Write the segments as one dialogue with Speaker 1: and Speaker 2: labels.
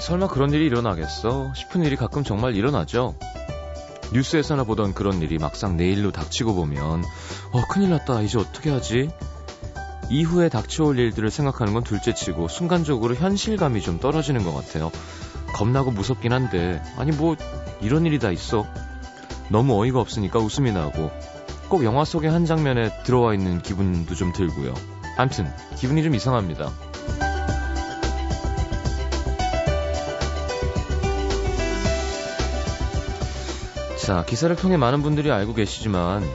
Speaker 1: 설마 그런 일이 일어나겠어? 싶은 일이 가끔 정말 일어나죠. 뉴스에서나 보던 그런 일이 막상 내일로 닥치고 보면, 어, 큰일 났다. 이제 어떻게 하지? 이후에 닥쳐올 일들을 생각하는 건 둘째 치고, 순간적으로 현실감이 좀 떨어지는 것 같아요. 겁나고 무섭긴 한데, 아니, 뭐, 이런 일이 다 있어. 너무 어이가 없으니까 웃음이 나고, 꼭 영화 속의 한 장면에 들어와 있는 기분도 좀 들고요. 암튼, 기분이 좀 이상합니다. 자, 기사를 통해 많은 분들이 알고 계시지만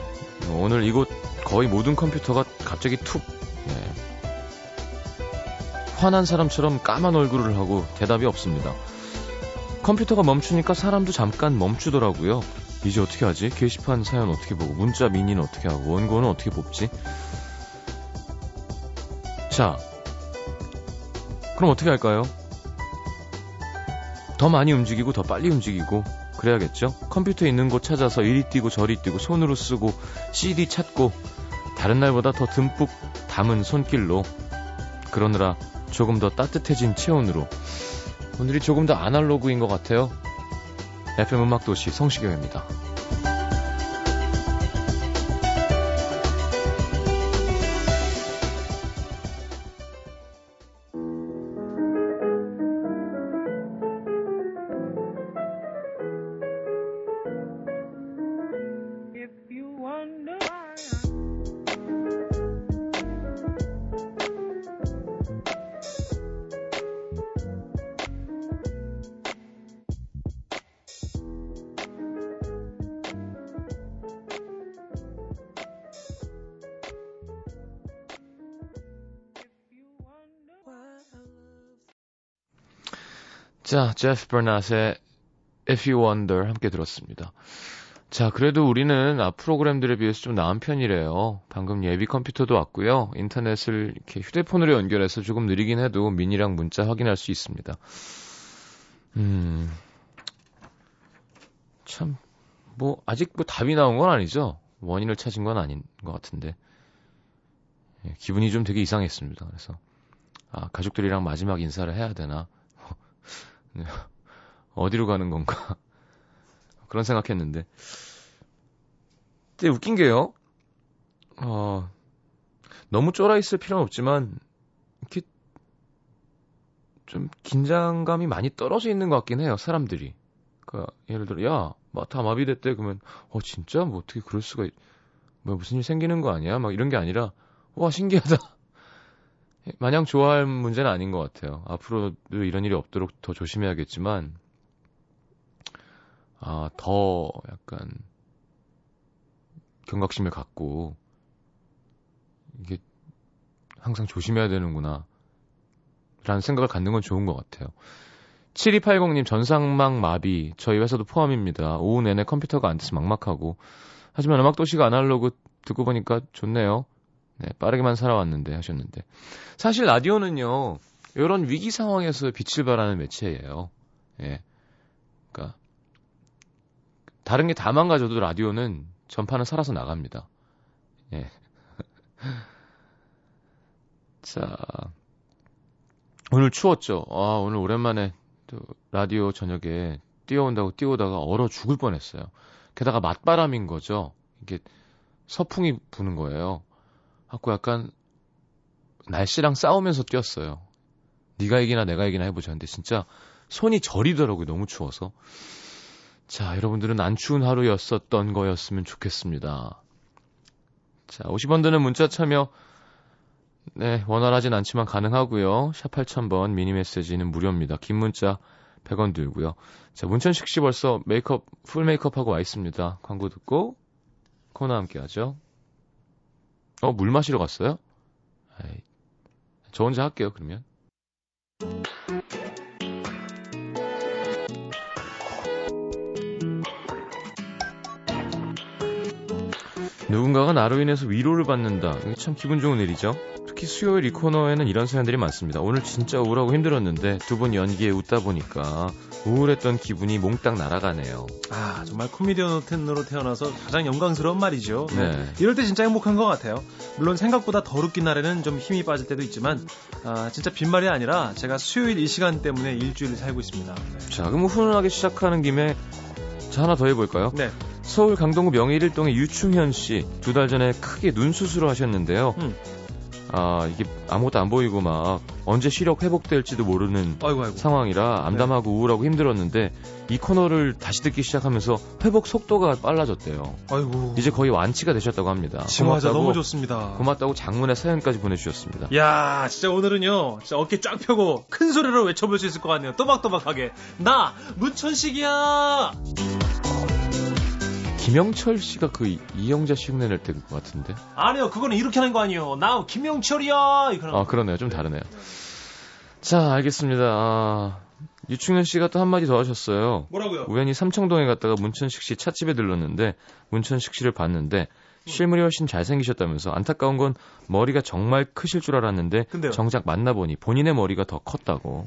Speaker 1: 오늘 이곳 거의 모든 컴퓨터가 갑자기 툭 네. 화난 사람처럼 까만 얼굴을 하고 대답이 없습니다. 컴퓨터가 멈추니까 사람도 잠깐 멈추더라고요. 이제 어떻게 하지? 게시판 사연 어떻게 보고 문자 미니는 어떻게 하고 원고는 어떻게 뽑지? 자, 그럼 어떻게 할까요? 더 많이 움직이고 더 빨리 움직이고 그래야겠죠? 컴퓨터에 있는 곳 찾아서 이리 뛰고 저리 뛰고 손으로 쓰고 CD 찾고 다른 날보다 더 듬뿍 담은 손길로 그러느라 조금 더 따뜻해진 체온으로 오늘이 조금 더 아날로그인 것 같아요. FM 음악도시 성시경입니다. 제프 버낫의 If You Wonder 함께 들었습니다. 자, 그래도 우리는 앞 프로그램들에 비해서 좀 나은 편이래요. 방금 예비 컴퓨터도 왔고요. 인터넷을 이렇게 휴대폰으로 연결해서 조금 느리긴 해도 미니랑 문자 확인할 수 있습니다. 음, 참, 뭐, 아직 뭐 답이 나온 건 아니죠. 원인을 찾은 건 아닌 것 같은데. 예, 기분이 좀 되게 이상했습니다. 그래서, 아, 가족들이랑 마지막 인사를 해야 되나. 네. 어디로 가는 건가? 그런 생각했는데. 근데 웃긴 게요. 어, 너무 쫄아 있을 필요는 없지만, 이렇게 좀 긴장감이 많이 떨어져 있는 것 같긴 해요, 사람들이. 그니까, 예를 들어, 야, 마타 마비됐대. 그러면, 어, 진짜? 뭐 어떻게 그럴 수가, 있... 뭐 무슨 일 생기는 거 아니야? 막 이런 게 아니라, 와, 신기하다. 마냥 좋아할 문제는 아닌 것 같아요. 앞으로도 이런 일이 없도록 더 조심해야겠지만, 아, 더 약간 경각심을 갖고, 이게 항상 조심해야 되는구나. 라는 생각을 갖는 건 좋은 것 같아요. 7280님 전상망 마비 저희 회사도 포함입니다. 오후 내내 컴퓨터가 안 돼서 막막하고 하지만 음악 도시가 아날로그 듣고 보니까 좋네요. 네, 빠르게만 살아왔는데 하셨는데. 사실 라디오는요, 이런 위기 상황에서 빛을 발하는 매체예요. 예. 그니까, 다른 게 다 망가져도 라디오는 전파는 살아서 나갑니다. 예. 자, 오늘 추웠죠? 아, 오늘 오랜만에 또 라디오 저녁에 뛰어온다고 뛰어오다가 얼어 죽을 뻔했어요. 게다가 맞바람인 거죠. 이게 서풍이 부는 거예요. 하고 약간 날씨랑 싸우면서 뛰었어요. 네가 이기나 내가 이기나 해보자. 근데 진짜 손이 저리더라고요. 너무 추워서. 자, 여러분들은 안 추운 하루였었던 거였으면 좋겠습니다. 자, 50원 드는 문자 참여 네, 원활하진 않지만 가능하고요. 샵 8000번 미니 메시지는 무료입니다. 긴 문자 100원 들고요. 자, 문천식 씨 벌써 메이크업 full 메이크업 하고 와 있습니다. 광고 듣고 코너 함께 하죠. 어, 물 마시러 갔어요? 에이, 저 혼자 할게요, 그러면. 누군가가 나로 인해서 위로를 받는다. 이게 참 기분 좋은 일이죠. 특히 수요일 이 코너에는 이런 사연들이 많습니다. 오늘 진짜 우울하고 힘들었는데 두 분 연기에 웃다 보니까 우울했던 기분이 몽땅 날아가네요.
Speaker 2: 아 정말 코미디언으로 태어나서 가장 영광스러운 말이죠. 네. 이럴 때 진짜 행복한 것 같아요. 물론 생각보다 더 웃긴 날에는 좀 힘이 빠질 때도 있지만 아, 진짜 빈말이 아니라 제가 수요일 이 시간 때문에 일주일을 살고 있습니다. 네.
Speaker 1: 자, 그럼 훈훈하게 시작하는 김에 자 하나 더 해볼까요?
Speaker 2: 네.
Speaker 1: 서울 강동구 명의1동의 유충현 씨 두 달 전에 크게 눈 수술을 하셨는데요.
Speaker 2: 음.
Speaker 1: 아 이게 아무것도 안 보이고 막 언제 시력 회복될지도 모르는
Speaker 2: 아이고 아이고.
Speaker 1: 상황이라 암담하고 우울하고 힘들었는데 이 코너를 다시 듣기 시작하면서 회복 속도가 빨라졌대요.
Speaker 2: 아이고.
Speaker 1: 이제 거의 완치가 되셨다고 합니다. 고맙다고,
Speaker 2: 너무 좋습니다.
Speaker 1: 고맙다고 장문의 사연까지 보내주셨습니다.
Speaker 2: 야, 진짜 오늘은요, 진짜 어깨 쫙 펴고 큰 소리로 외쳐볼 수 있을 것 같네요. 또박또박하게. 나, 문천식이야!
Speaker 1: 김영철 씨가 그 이- 이영자 씨 흉내낼 때인 것 같은데.
Speaker 2: 아니요, 그거는 이렇게 하는 거 아니에요. 나, 김영철이야! 하는
Speaker 1: 아
Speaker 2: 거.
Speaker 1: 그러네요. 좀 다르네요. 자 알겠습니다. 아, 유충현 씨가 또 한마디 더 하셨어요.
Speaker 2: 뭐라고요?
Speaker 1: 우연히 삼청동에 갔다가 문천식 씨 찻집에 들렀는데 문천식 씨를 봤는데 실물이 훨씬 잘생기셨다면서 안타까운 건 머리가 정말 크실 줄 알았는데
Speaker 2: 근데요?
Speaker 1: 정작 만나보니 본인의 머리가 더 컸다고.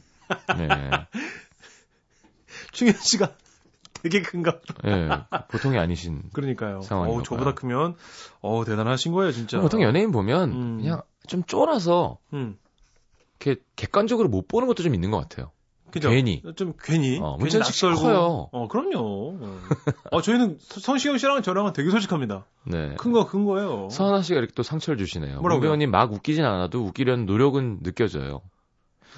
Speaker 1: 네.
Speaker 2: 충현 씨가 되게 큰가?
Speaker 1: 예, 보통이 아니신.
Speaker 2: 그러니까요.
Speaker 1: 상황인가
Speaker 2: 어우, 저보다. 크면, 어우, 대단하신 거예요, 진짜.
Speaker 1: 보통 연예인 보면
Speaker 2: 음.
Speaker 1: 그냥 좀 쫄아서
Speaker 2: 음.
Speaker 1: 이렇게 객관적으로 못 보는 것도 좀 있는 것 같아요.
Speaker 2: 그죠?
Speaker 1: 괜히.
Speaker 2: 좀 괜히.
Speaker 1: 어,
Speaker 2: 괜히 낯설고.
Speaker 1: 커요.
Speaker 2: 어, 그럼요. 어, 어, 저희는 성시경 씨랑 저랑은 되게 솔직합니다.
Speaker 1: 네.
Speaker 2: 큰 거, 큰 거예요.
Speaker 1: 서하나 씨가 이렇게 또 상처를 주시네요.
Speaker 2: 뭐라고요?
Speaker 1: 문 배우님 막 웃기진 않아도 웃기려는 노력은 느껴져요.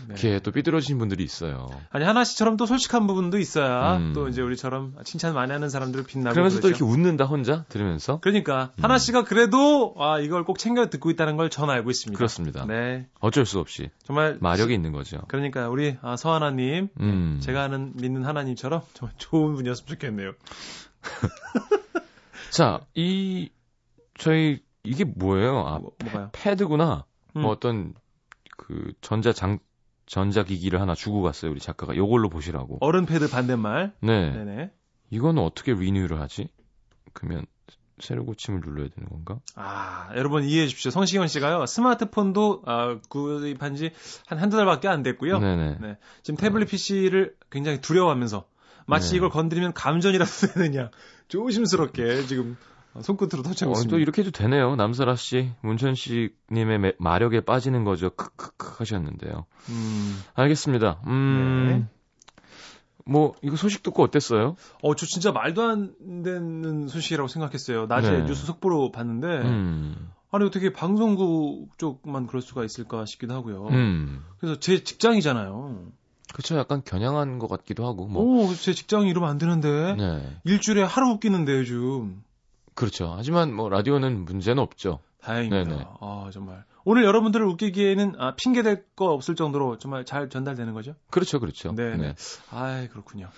Speaker 2: 네.
Speaker 1: 이렇게 또 삐뚤어지신 분들이 있어요.
Speaker 2: 아니 하나 씨처럼 또 솔직한 부분도 있어야
Speaker 1: 음.
Speaker 2: 또 이제 우리처럼 칭찬 많이 하는 사람들 빛나고
Speaker 1: 그러면서 또
Speaker 2: 그러죠.
Speaker 1: 이렇게 웃는다 혼자 들으면서
Speaker 2: 그러니까
Speaker 1: 음.
Speaker 2: 하나 씨가 그래도 아 이걸 꼭 챙겨 듣고 있다는 걸 전 알고 있습니다.
Speaker 1: 그렇습니다.
Speaker 2: 네,
Speaker 1: 어쩔 수 없이
Speaker 2: 정말
Speaker 1: 마력이 있는 거죠.
Speaker 2: 그러니까 우리 아, 서하나님
Speaker 1: 음.
Speaker 2: 제가 아는 믿는 하나님처럼 정말 좋은 분이었으면 좋겠네요.
Speaker 1: 자, 이 저희 이게 뭐예요? 아,
Speaker 2: 뭐?
Speaker 1: 패드구나.
Speaker 2: 음.
Speaker 1: 뭐 어떤 그 전자 장 전자기기를 하나 주고 갔어요. 우리 작가가 요걸로 보시라고.
Speaker 2: 어른 패드 반대말.
Speaker 1: 네.
Speaker 2: 네네.
Speaker 1: 이거는 어떻게 리뉴를 하지? 그러면 새로 고침을 눌러야 되는 건가?
Speaker 2: 아 여러분 이해해 주십시오. 성시경 씨가요 스마트폰도 아, 구입한 지 한 한두 달밖에 안 됐고요.
Speaker 1: 네네.
Speaker 2: 네. 지금 태블릿 PC를 굉장히 두려워하면서 마치
Speaker 1: 네.
Speaker 2: 이걸 건드리면 감전이라도 되느냐 조심스럽게 지금 손끝으로 터치하고
Speaker 1: 어,
Speaker 2: 있습니다.
Speaker 1: 또 이렇게 해도 되네요. 남설아 씨, 문천식님의 매- 마력에 빠지는 거죠. 크크크 하셨는데요.
Speaker 2: 음.
Speaker 1: 알겠습니다. 음, 뭐 이거 소식 듣고 어땠어요?
Speaker 2: 어, 저 진짜 말도 안 되는 소식이라고 생각했어요. 낮에
Speaker 1: 네.
Speaker 2: 뉴스 속보로 봤는데
Speaker 1: 음,
Speaker 2: 아니 어떻게 방송국 쪽만 그럴 수가 있을까 싶기도 하고요.
Speaker 1: 음,
Speaker 2: 그래서 제 직장이잖아요.
Speaker 1: 그쵸. 약간 겨냥한 것 같기도 하고 뭐.
Speaker 2: 오, 제 직장이 이러면 안 되는데
Speaker 1: 네,
Speaker 2: 일주일에 하루 웃기는데 요즘
Speaker 1: 그렇죠. 하지만 뭐 라디오는 문제는 없죠.
Speaker 2: 다행입니다.
Speaker 1: 네네.
Speaker 2: 아 정말 오늘 여러분들을 웃기기에는 아, 핑계 댈거 없을 정도로 정말 잘 전달되는 거죠?
Speaker 1: 그렇죠, 그렇죠.
Speaker 2: 네. 아 그렇군요.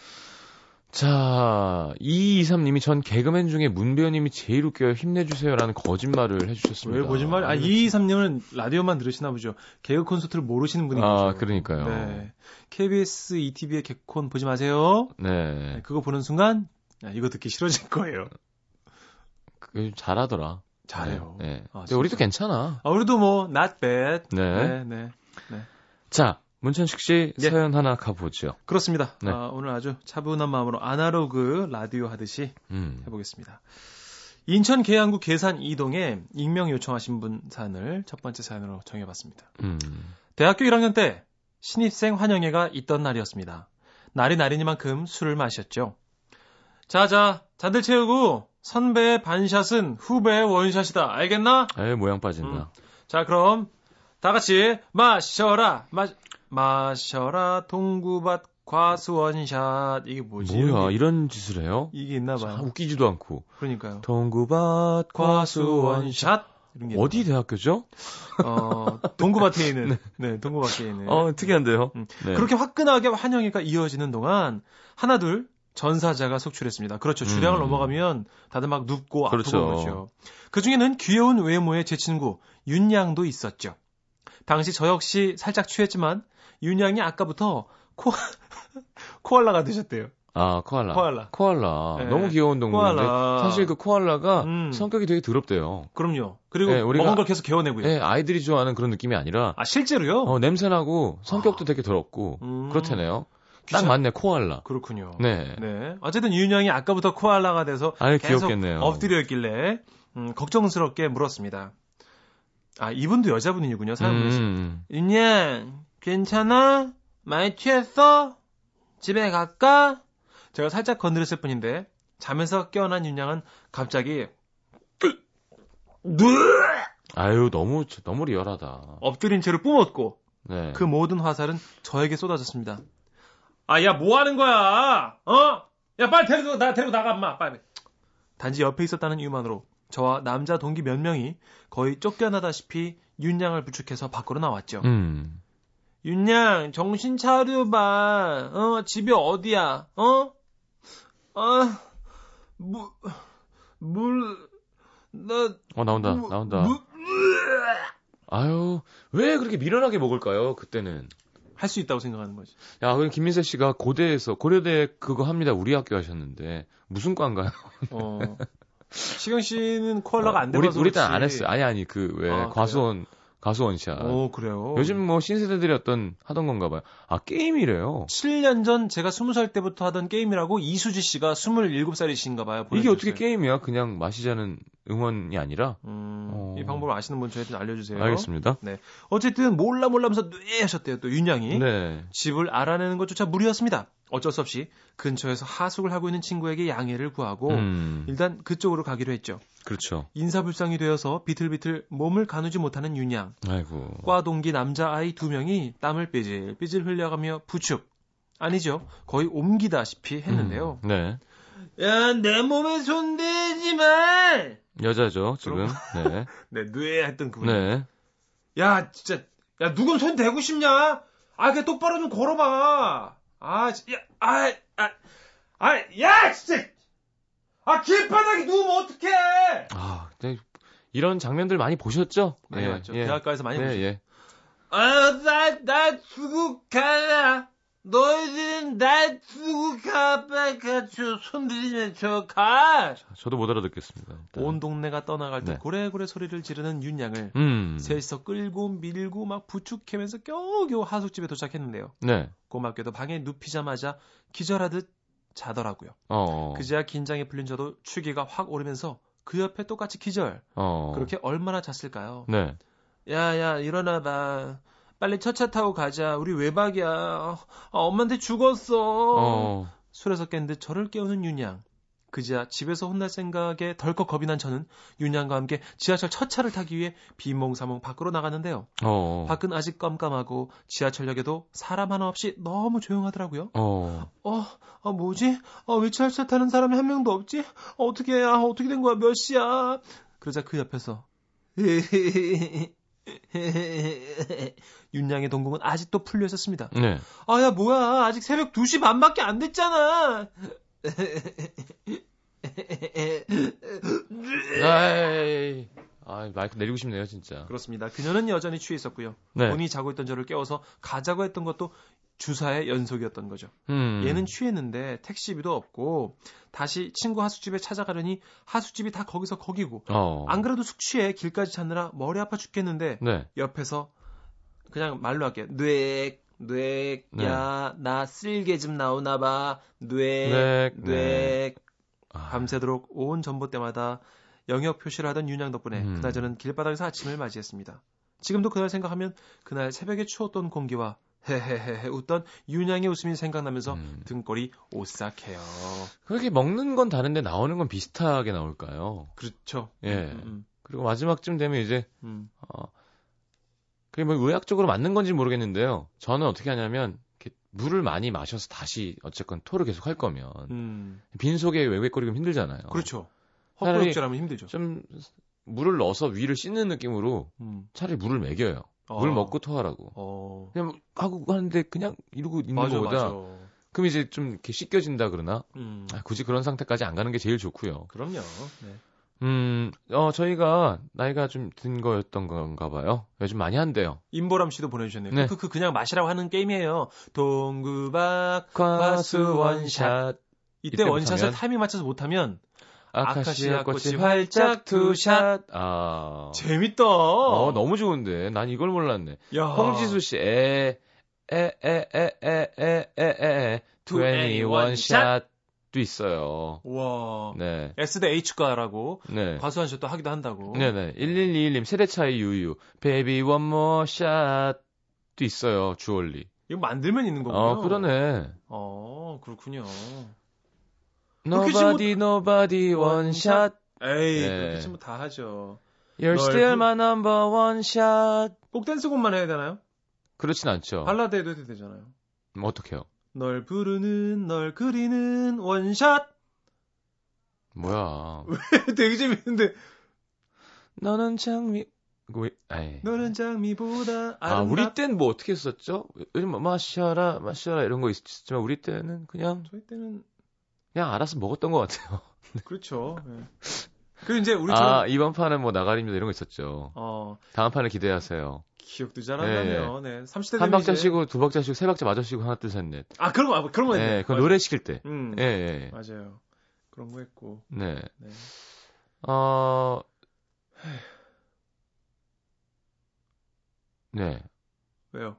Speaker 1: 자, 223님이 전 개그맨 중에 문 배우님이 제일 웃겨요. 힘내주세요라는 거짓말을 해주셨습니다.
Speaker 2: 왜 거짓말? 아, 223님은 라디오만 들으시나 보죠. 개그 콘서트를 모르시는 분이
Speaker 1: 아. 그러니까요.
Speaker 2: 네. KBS ETV의 개콘 보지 마세요.
Speaker 1: 네.
Speaker 2: 네, 그거 보는 순간 야, 이거 듣기 싫어질 거예요.
Speaker 1: 그 잘하더라.
Speaker 2: 잘해요.
Speaker 1: 네. 네.
Speaker 2: 아,
Speaker 1: 근데 우리도 괜찮아.
Speaker 2: 아, 우리도 뭐 not bad.
Speaker 1: 네.
Speaker 2: 네, 네.
Speaker 1: 자, 문천식 씨
Speaker 2: 예.
Speaker 1: 사연 하나 가보죠.
Speaker 2: 그렇습니다.
Speaker 1: 네.
Speaker 2: 아, 오늘 아주 차분한 마음으로 아날로그 라디오 하듯이
Speaker 1: 음.
Speaker 2: 해보겠습니다. 인천 계양구 계산 이동에 익명 요청하신 분 사연을 첫 번째 사연으로 정해봤습니다.
Speaker 1: 음.
Speaker 2: 대학교 1학년 때 신입생 환영회가 있던 날이었습니다. 날이 날이니만큼 술을 마셨죠. 자자, 잔들 채우고 선배의 반샷은 후배의 원샷이다. 알겠나?
Speaker 1: 에이, 모양 빠진다.
Speaker 2: 자, 그럼 다 같이 마셔라. 마, 마셔라. 동구밭 과수 원샷. 이게 뭐지?
Speaker 1: 뭐야,
Speaker 2: 이게,
Speaker 1: 이런 짓을 해요?
Speaker 2: 이게 있나
Speaker 1: 참
Speaker 2: 봐요.
Speaker 1: 웃기지도 않고.
Speaker 2: 그러니까요.
Speaker 1: 동구밭 과수 원샷.
Speaker 2: 이런 게
Speaker 1: 어디 대학교죠?
Speaker 2: 어, 동구밭에 있는. 네, 동구밭에 있는.
Speaker 1: 어, 특이한데요.
Speaker 2: 음.
Speaker 1: 네.
Speaker 2: 그렇게 화끈하게 환영회가 이어지는 동안 하나 둘 전사자가 속출했습니다. 그렇죠. 주량을
Speaker 1: 음.
Speaker 2: 넘어가면 다들 막 눕고
Speaker 1: 그렇죠.
Speaker 2: 아프고 그러죠. 그 중에는 귀여운 외모의 제 친구 윤양도 있었죠. 당시 저 역시 살짝 취했지만 윤양이 아까부터 코 코알라가 되셨대요.
Speaker 1: 아, 코알라.
Speaker 2: 코알라.
Speaker 1: 코알라.
Speaker 2: 네.
Speaker 1: 너무 귀여운 동물인데
Speaker 2: 코알라.
Speaker 1: 사실 그 코알라가
Speaker 2: 음.
Speaker 1: 성격이 되게 더럽대요.
Speaker 2: 그럼요. 그리고
Speaker 1: 네, 우리가-
Speaker 2: 먹은 걸 계속 개워내고요.
Speaker 1: 예, 아이들이 좋아하는 그런 느낌이 아니라
Speaker 2: 아 실제로요?
Speaker 1: 어, 냄새나고 성격도 되게 더럽고
Speaker 2: 음.
Speaker 1: 그렇다네요. 딱
Speaker 2: 귀찮-
Speaker 1: 맞네, 코알라.
Speaker 2: 그렇군요.
Speaker 1: 네.
Speaker 2: 네. 어쨌든 윤양이 아까부터 코알라가 돼서
Speaker 1: 아유,
Speaker 2: 계속
Speaker 1: 귀엽겠네요.
Speaker 2: 엎드려 있길래 음, 걱정스럽게 물었습니다. 아, 이분도 여자분이군요, 사연분이.
Speaker 1: 음.
Speaker 2: 윤양, 괜찮아? 많이 취했어? 집에 갈까? 제가 살짝 건드렸을 뿐인데, 잠에서 깨어난 윤양은 갑자기,
Speaker 1: 아유, 너무, 너무 리얼하다.
Speaker 2: 엎드린 채로 뿜었고,
Speaker 1: 네.
Speaker 2: 그 모든 화살은 저에게 쏟아졌습니다. 아, 야, 뭐 하는 거야? 어? 야, 빨리 데리고, 나, 데리고 나가, 엄마, 빨리. 단지 옆에 있었다는 이유만으로 저와 남자 동기 몇 명이 거의 쫓겨나다시피 윤양을 부축해서 밖으로 나왔죠.
Speaker 1: 음.
Speaker 2: 윤양, 정신 차려봐. 어, 집이 어디야? 어? 아, 물, 물, 나,
Speaker 1: 어, 나온다,
Speaker 2: 물,
Speaker 1: 나온다.
Speaker 2: 물,
Speaker 1: 아유, 왜 그렇게 미련하게 먹을까요, 그때는?
Speaker 2: 할 수 있다고 생각하는 거지.
Speaker 1: 야, 그 김민세 씨가 고대에서, 고려대 그거 합니다. 우리 학교 하셨는데. 무슨 과인가요?
Speaker 2: 어. 시경 씨는 코알라가 안
Speaker 1: 우리,
Speaker 2: 돼봐서
Speaker 1: 우리 때는 안
Speaker 2: 그렇지.
Speaker 1: 했어요. 아니, 아니, 그, 왜,
Speaker 2: 아,
Speaker 1: 과수원, 과수원샷.
Speaker 2: 오, 그래요?
Speaker 1: 요즘 뭐 신세대들이 어떤, 하던 건가 봐요. 아, 게임이래요.
Speaker 2: 7년 전 제가 20살 때부터 하던 게임이라고 이수지 씨가 27살이신가 봐요.
Speaker 1: 이게 어떻게
Speaker 2: 보내주셨어요.
Speaker 1: 게임이야? 그냥 마시자는 응원이 아니라?
Speaker 2: 음,
Speaker 1: 어.
Speaker 2: 이 방법을 아시는 분 저희한테 알려주세요.
Speaker 1: 알겠습니다.
Speaker 2: 어쨌든 몰라 몰라면서 뇌 하셨대요. 또 윤양이.
Speaker 1: 네.
Speaker 2: 집을 알아내는 것조차 무리였습니다. 어쩔 수 없이 근처에서 하숙을 하고 있는 친구에게 양해를 구하고
Speaker 1: 음,
Speaker 2: 일단 그쪽으로 가기로 했죠.
Speaker 1: 그렇죠.
Speaker 2: 인사불상이 되어서 비틀비틀 몸을 가누지 못하는 윤양.
Speaker 1: 아이고.
Speaker 2: 과 동기 남자아이 두 명이 땀을 삐질삐질 흘려가며 부축. 아니죠. 거의 옮기다시피 했는데요.
Speaker 1: 음, 네.
Speaker 2: 야, 내 몸에 손대지 마!
Speaker 1: 여자죠, 지금. 네.
Speaker 2: 네, 뇌 했던 그분.
Speaker 1: 네.
Speaker 2: 야, 진짜, 야, 누군 손 대고 싶냐? 아, 그냥 똑바로 좀 걸어봐. 아, 지- 야, 아, 아, 아, 야, 진짜! 아, 길바닥에 누우면 어떡해!
Speaker 1: 아, 네. 이런 장면들 많이 보셨죠?
Speaker 2: 많이
Speaker 1: 예,
Speaker 2: 봤죠.
Speaker 1: 예.
Speaker 2: 대학가에서 많이
Speaker 1: 네,
Speaker 2: 보죠.
Speaker 1: 예.
Speaker 2: 아, 나, 나 두고 가라. 너희들은 날 두고 가. 빨리 가. 저, 손 들이면 저 가.
Speaker 1: 저도 못 알아듣겠습니다. 일단.
Speaker 2: 온 동네가 떠나갈 때
Speaker 1: 네.
Speaker 2: 고래고래 소리를 지르는 윤양을
Speaker 1: 음.
Speaker 2: 셋이서 끌고 밀고 막 부축하면서 겨우겨우 하숙집에 도착했는데요.
Speaker 1: 네.
Speaker 2: 고맙게도 방에 눕히자마자 기절하듯 자더라고요.
Speaker 1: 어.
Speaker 2: 그제야 긴장이 풀린 저도 추기가 확 오르면서 그 옆에 똑같이 기절.
Speaker 1: 어.
Speaker 2: 그렇게 얼마나 잤을까요?
Speaker 1: 네.
Speaker 2: 야야 일어나봐. 빨리 첫차 타고 가자. 우리 외박이야. 아, 엄마한테 죽었어.
Speaker 1: 어.
Speaker 2: 술에서 깬 듯 저를 깨우는 윤양. 그제야 집에서 혼날 생각에 덜컥 겁이 난 저는 윤양과 함께 지하철 첫 차를 타기 위해 비몽사몽 밖으로 나갔는데요.
Speaker 1: 어.
Speaker 2: 밖은 아직 깜깜하고 지하철역에도 사람 하나 없이 너무 조용하더라고요.
Speaker 1: 어.
Speaker 2: 어, 아 뭐지? 아, 왜 지하철 타는 사람이 한 명도 없지? 아, 어떻게, 아, 어떻게 된 거야? 몇 시야? 그러자 그 옆에서 윤양의 동공은 아직도 풀려 있었습니다.
Speaker 1: 네.
Speaker 2: 아, 야, 뭐야. 아직 새벽 2시 반밖에 안 됐잖아.
Speaker 1: 아이. 아, 마이크 내리고 싶네요, 진짜.
Speaker 2: 그렇습니다. 그녀는 여전히 취해 있었고요.
Speaker 1: 네.
Speaker 2: 본인이 자고 있던 저를 깨워서 가자고 했던 것도 주사의 연속이었던 거죠.
Speaker 1: 음.
Speaker 2: 얘는 취했는데 택시비도 없고 다시 친구 하숙집에 찾아가려니 하숙집이 다 거기서 거기고
Speaker 1: 어.
Speaker 2: 안 그래도 숙취에 길까지 찾느라 머리 아파 죽겠는데
Speaker 1: 네.
Speaker 2: 옆에서 그냥 말로 할게 뇌, 뇌,
Speaker 1: 네.
Speaker 2: 야, 나 쓸개 좀 나오나 봐. 뇌,
Speaker 1: 네,
Speaker 2: 뇌.
Speaker 1: 아.
Speaker 2: 밤새도록 온 전봇대마다 영역 표시를 하던 윤양 덕분에
Speaker 1: 음.
Speaker 2: 그날 저는 길바닥에서 아침을 맞이했습니다. 지금도 그날 생각하면 그날 새벽에 추웠던 공기와 헤헤헤헤 웃던 윤양의 웃음이 생각나면서
Speaker 1: 음.
Speaker 2: 등골이 오싹해요.
Speaker 1: 그렇게 먹는 건 다른데 나오는 건 비슷하게 나올까요?
Speaker 2: 그렇죠.
Speaker 1: 예.
Speaker 2: 음,
Speaker 1: 그리고 마지막쯤 되면 이제
Speaker 2: 음,
Speaker 1: 어, 그게 뭐 의학적으로 맞는 건지 모르겠는데요. 저는 어떻게 하냐면 이렇게 물을 많이 마셔서 다시 어쨌건 토를 계속 할 거면
Speaker 2: 음.
Speaker 1: 빈 속에 외외거리면 힘들잖아요.
Speaker 2: 그렇죠. 헛구역질하면 힘들죠.
Speaker 1: 좀 물을 넣어서 위를 씻는 느낌으로
Speaker 2: 음.
Speaker 1: 차라리 물을 먹여요.
Speaker 2: 어.
Speaker 1: 물 먹고 토하라고.
Speaker 2: 어.
Speaker 1: 그냥 뭐 하고 하는데 그냥 이러고 있는
Speaker 2: 맞아,
Speaker 1: 것보다
Speaker 2: 맞아.
Speaker 1: 그럼 이제 좀 이렇게 씻겨진다 그러나
Speaker 2: 음.
Speaker 1: 아, 굳이 그런 상태까지 안 가는 게 제일 좋고요.
Speaker 2: 그럼요. 네.
Speaker 1: 음, 어 저희가 나이가 좀 든 거였던 건가 봐요. 요즘 많이 한대요.
Speaker 2: 임보람 씨도 보내주셨네요.
Speaker 1: 네.
Speaker 2: 그, 그, 그냥 마시라고 하는 게임이에요. 동구 밖,
Speaker 1: 과수원샷
Speaker 2: 이때 원샷을? 타이밍 맞춰서 못하면
Speaker 1: 아카시아 꽃이 활짝 투샷. 아.
Speaker 2: 재밌다.
Speaker 1: 어, 너무 좋은데. 난 이걸 몰랐네.
Speaker 2: 야.
Speaker 1: 홍지수 씨, 에, 에, 에, 에, 에, 에, 에, 에, 21 샷. 있어요.
Speaker 2: 와.
Speaker 1: 네.
Speaker 2: S 대 H가라고
Speaker 1: 네.
Speaker 2: 과수한 샷도 하기도 한다고.
Speaker 1: 네 네. 1121님, 세대 차이 유유. 베이비 원 모어 샷도 있어요. 주얼리.
Speaker 2: 이거 만들면 있는 거군요.
Speaker 1: 어, 그러네.
Speaker 2: 어, 그렇군요.
Speaker 1: Nobody, nobody, one shot.
Speaker 2: 에이,
Speaker 1: 네.
Speaker 2: 그렇게 치면 다 하죠.
Speaker 1: You're
Speaker 2: 널
Speaker 1: still
Speaker 2: 부-
Speaker 1: my number one shot.
Speaker 2: 꼭 댄스곡만 해야 되나요?
Speaker 1: 그렇진 않죠.
Speaker 2: 발라드 해도 해도 되잖아요.
Speaker 1: 음, 어떡해요?
Speaker 2: 널 부르는, 널 그리는 원샷.
Speaker 1: 뭐야.
Speaker 2: 되게 재밌는데.
Speaker 1: 너는 장미, 왜, 아이.
Speaker 2: 너는 장미보다
Speaker 1: 아,
Speaker 2: 아름답.
Speaker 1: 우리 땐 뭐 어떻게 했었죠? 요즘 뭐 마셔라, 마셔라 이런 거 있었지만 우리 때는 그냥,
Speaker 2: 저희 때는
Speaker 1: 그냥 알아서 먹었던 것 같아요.
Speaker 2: 그렇죠. 예. 그리고 이제 우리처럼
Speaker 1: 아, 이번 판은 뭐 나가리입니다 이런 거 있었죠.
Speaker 2: 어,
Speaker 1: 다음 판을 기대하세요.
Speaker 2: 기억도 잘안 나네요. 네. 30대
Speaker 1: 한 박자 쉬고 두 박자 쉬고 세 박자 맞아 쉬고 하나 둘셋 넷.
Speaker 2: 아, 그런 거, 아, 그런 거
Speaker 1: 예,
Speaker 2: 했네.
Speaker 1: 그. 노래 시킬 때.
Speaker 2: 음.
Speaker 1: 예, 예.
Speaker 2: 맞아요. 그런 거 했고.
Speaker 1: 네.
Speaker 2: 네.
Speaker 1: 어, 네.
Speaker 2: 왜요?